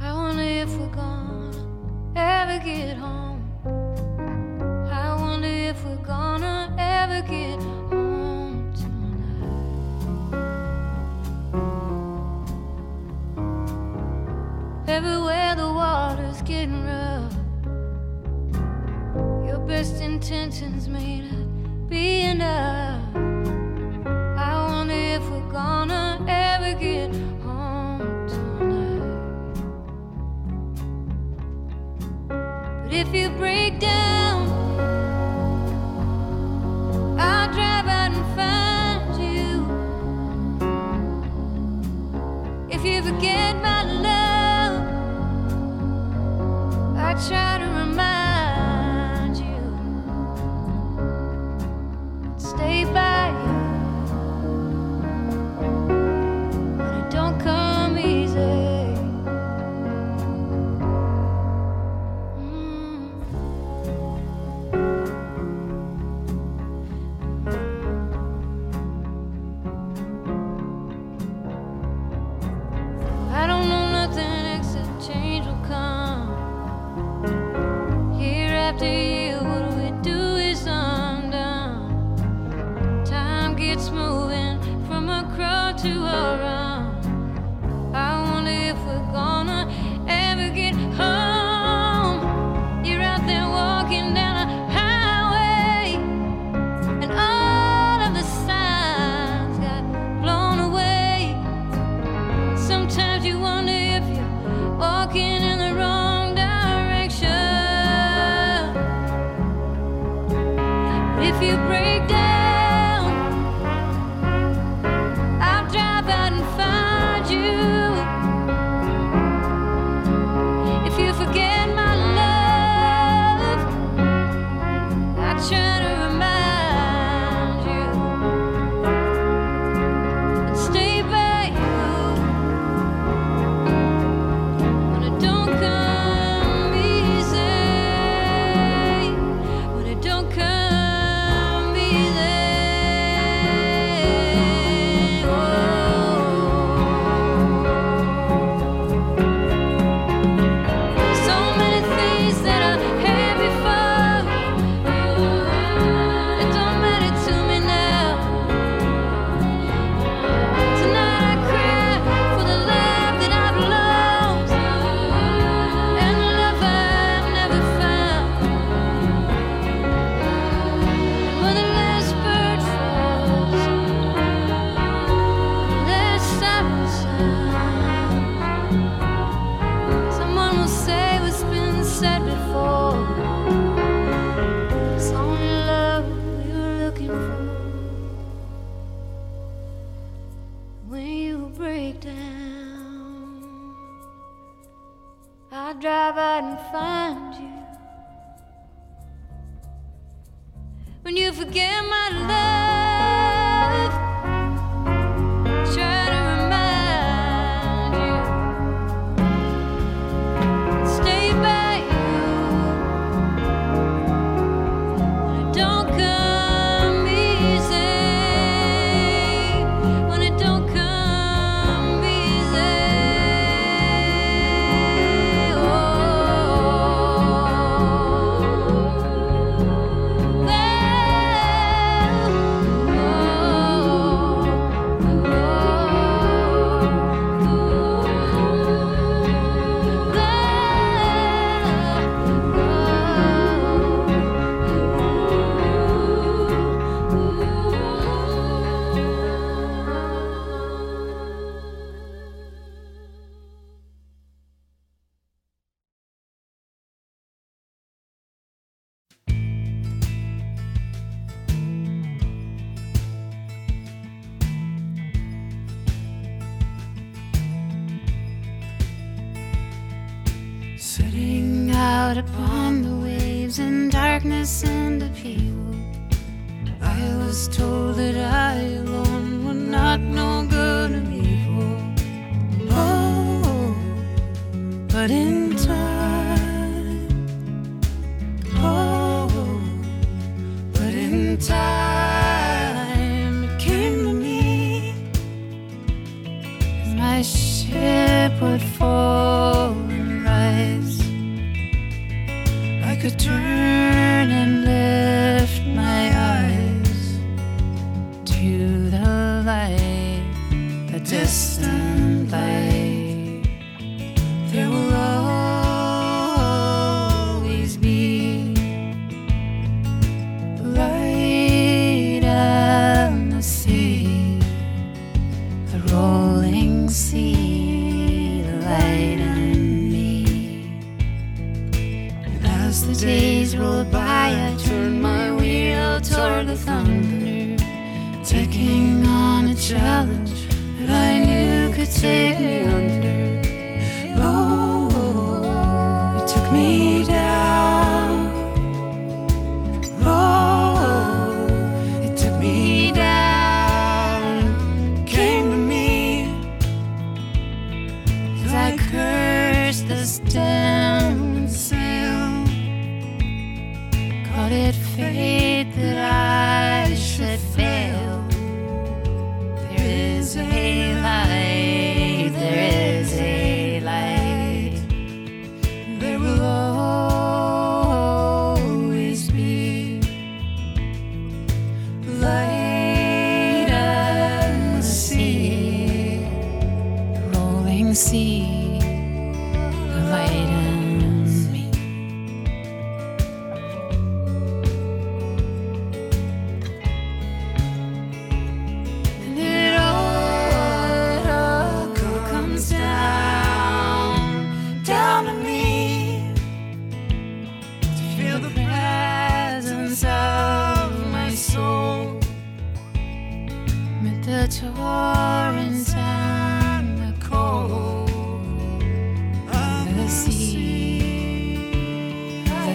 I wonder if we're gonna ever get home. When you forget my love,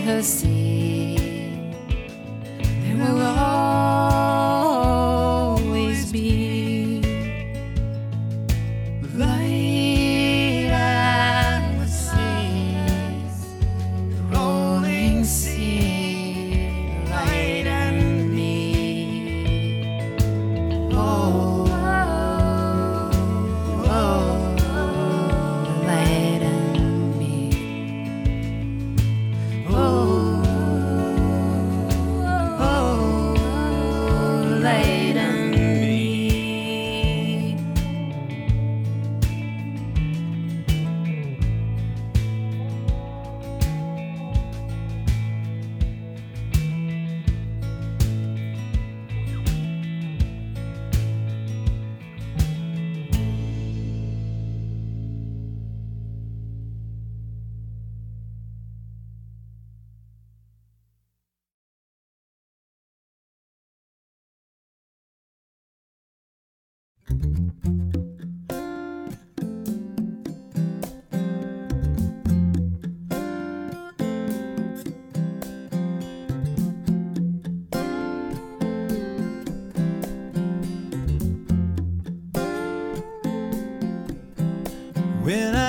sea, of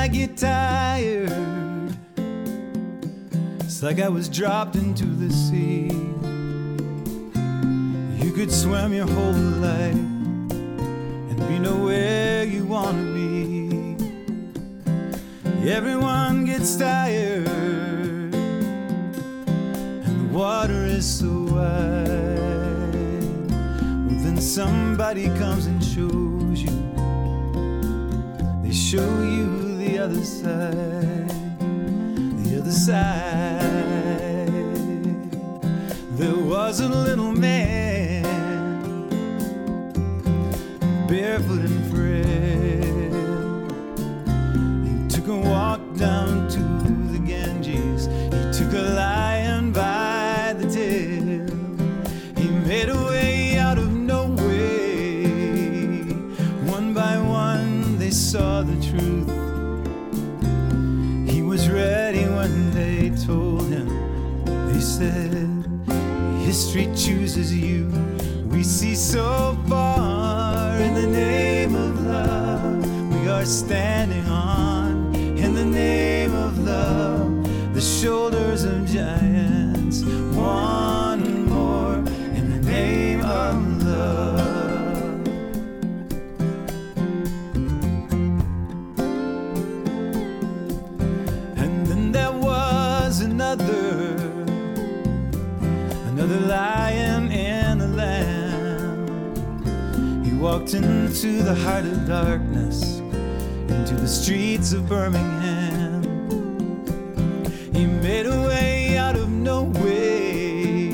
I get tired, it's like I was dropped into the sea. You could swim your whole life and be nowhere you want to be. Everyone gets tired, and the water is so wide. Well, then somebody comes and shows you. They show you other side, the other side. There was a little man, see so into the heart of darkness, into the streets of Birmingham. He made a way out of no way.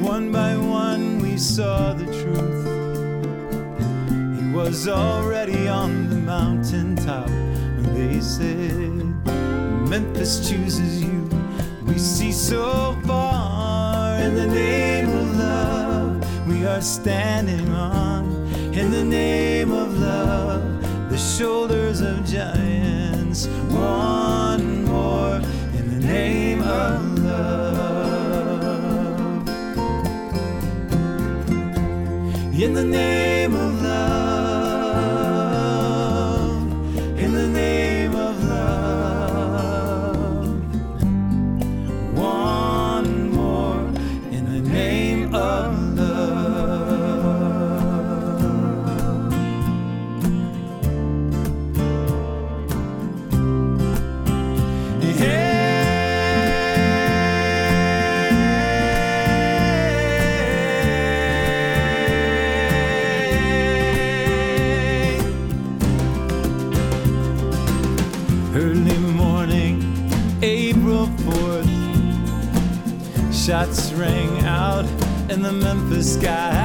One by one, we saw the truth. He was already on the mountaintop when they said, Memphis chooses you. We see so far in the name of love. We are standing on in the name of love. The shoulders of giants. One more in the name of love. In the name of the Memphis sky.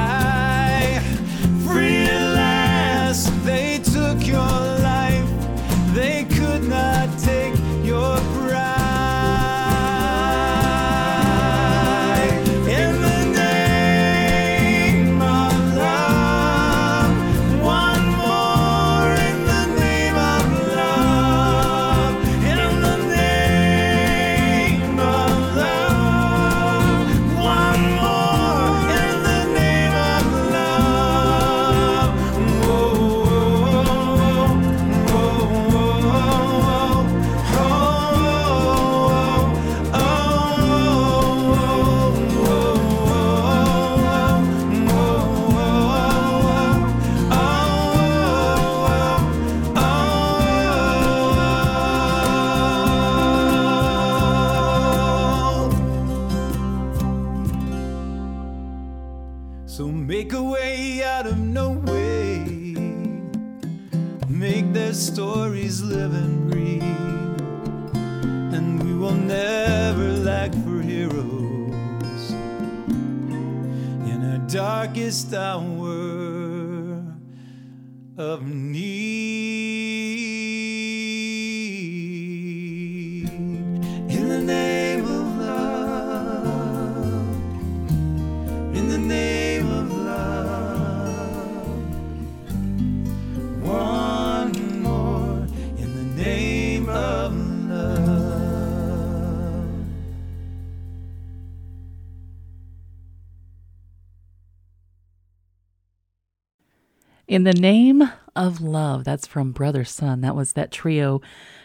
In the Name of Love. That's from Brother Sun. That was that trio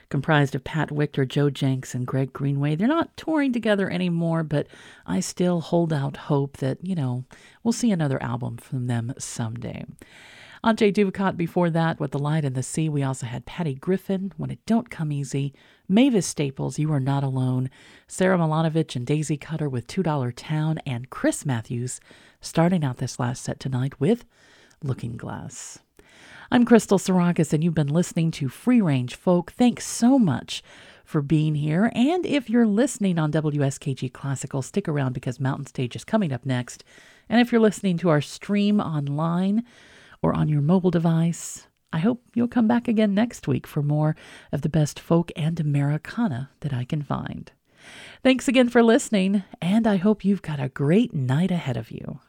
comprised of Pat Wictor, Joe Jencks, and Greg Greenway. They're not touring together anymore, but I still hold out hope that, you know, we'll see another album from them someday. Ajay Duvakot before that with The Light in the Sea. We also had Patty Griffin, When It Don't Come Easy, Mavis Staples, You Are Not Alone, Sara Milonovich and Daisycutter with $2 Town, and Chris Matthews starting out this last set tonight with Looking Glass. I'm Crystal Sarakas, and you've been listening to Free Range Folk. Thanks so much for being here. And if you're listening on WSKG Classical, stick around because Mountain Stage is coming up next. And if you're listening to our stream online or on your mobile device, I hope you'll come back again next week for more of the best folk and Americana that I can find. Thanks again for listening, and I hope you've got a great night ahead of you.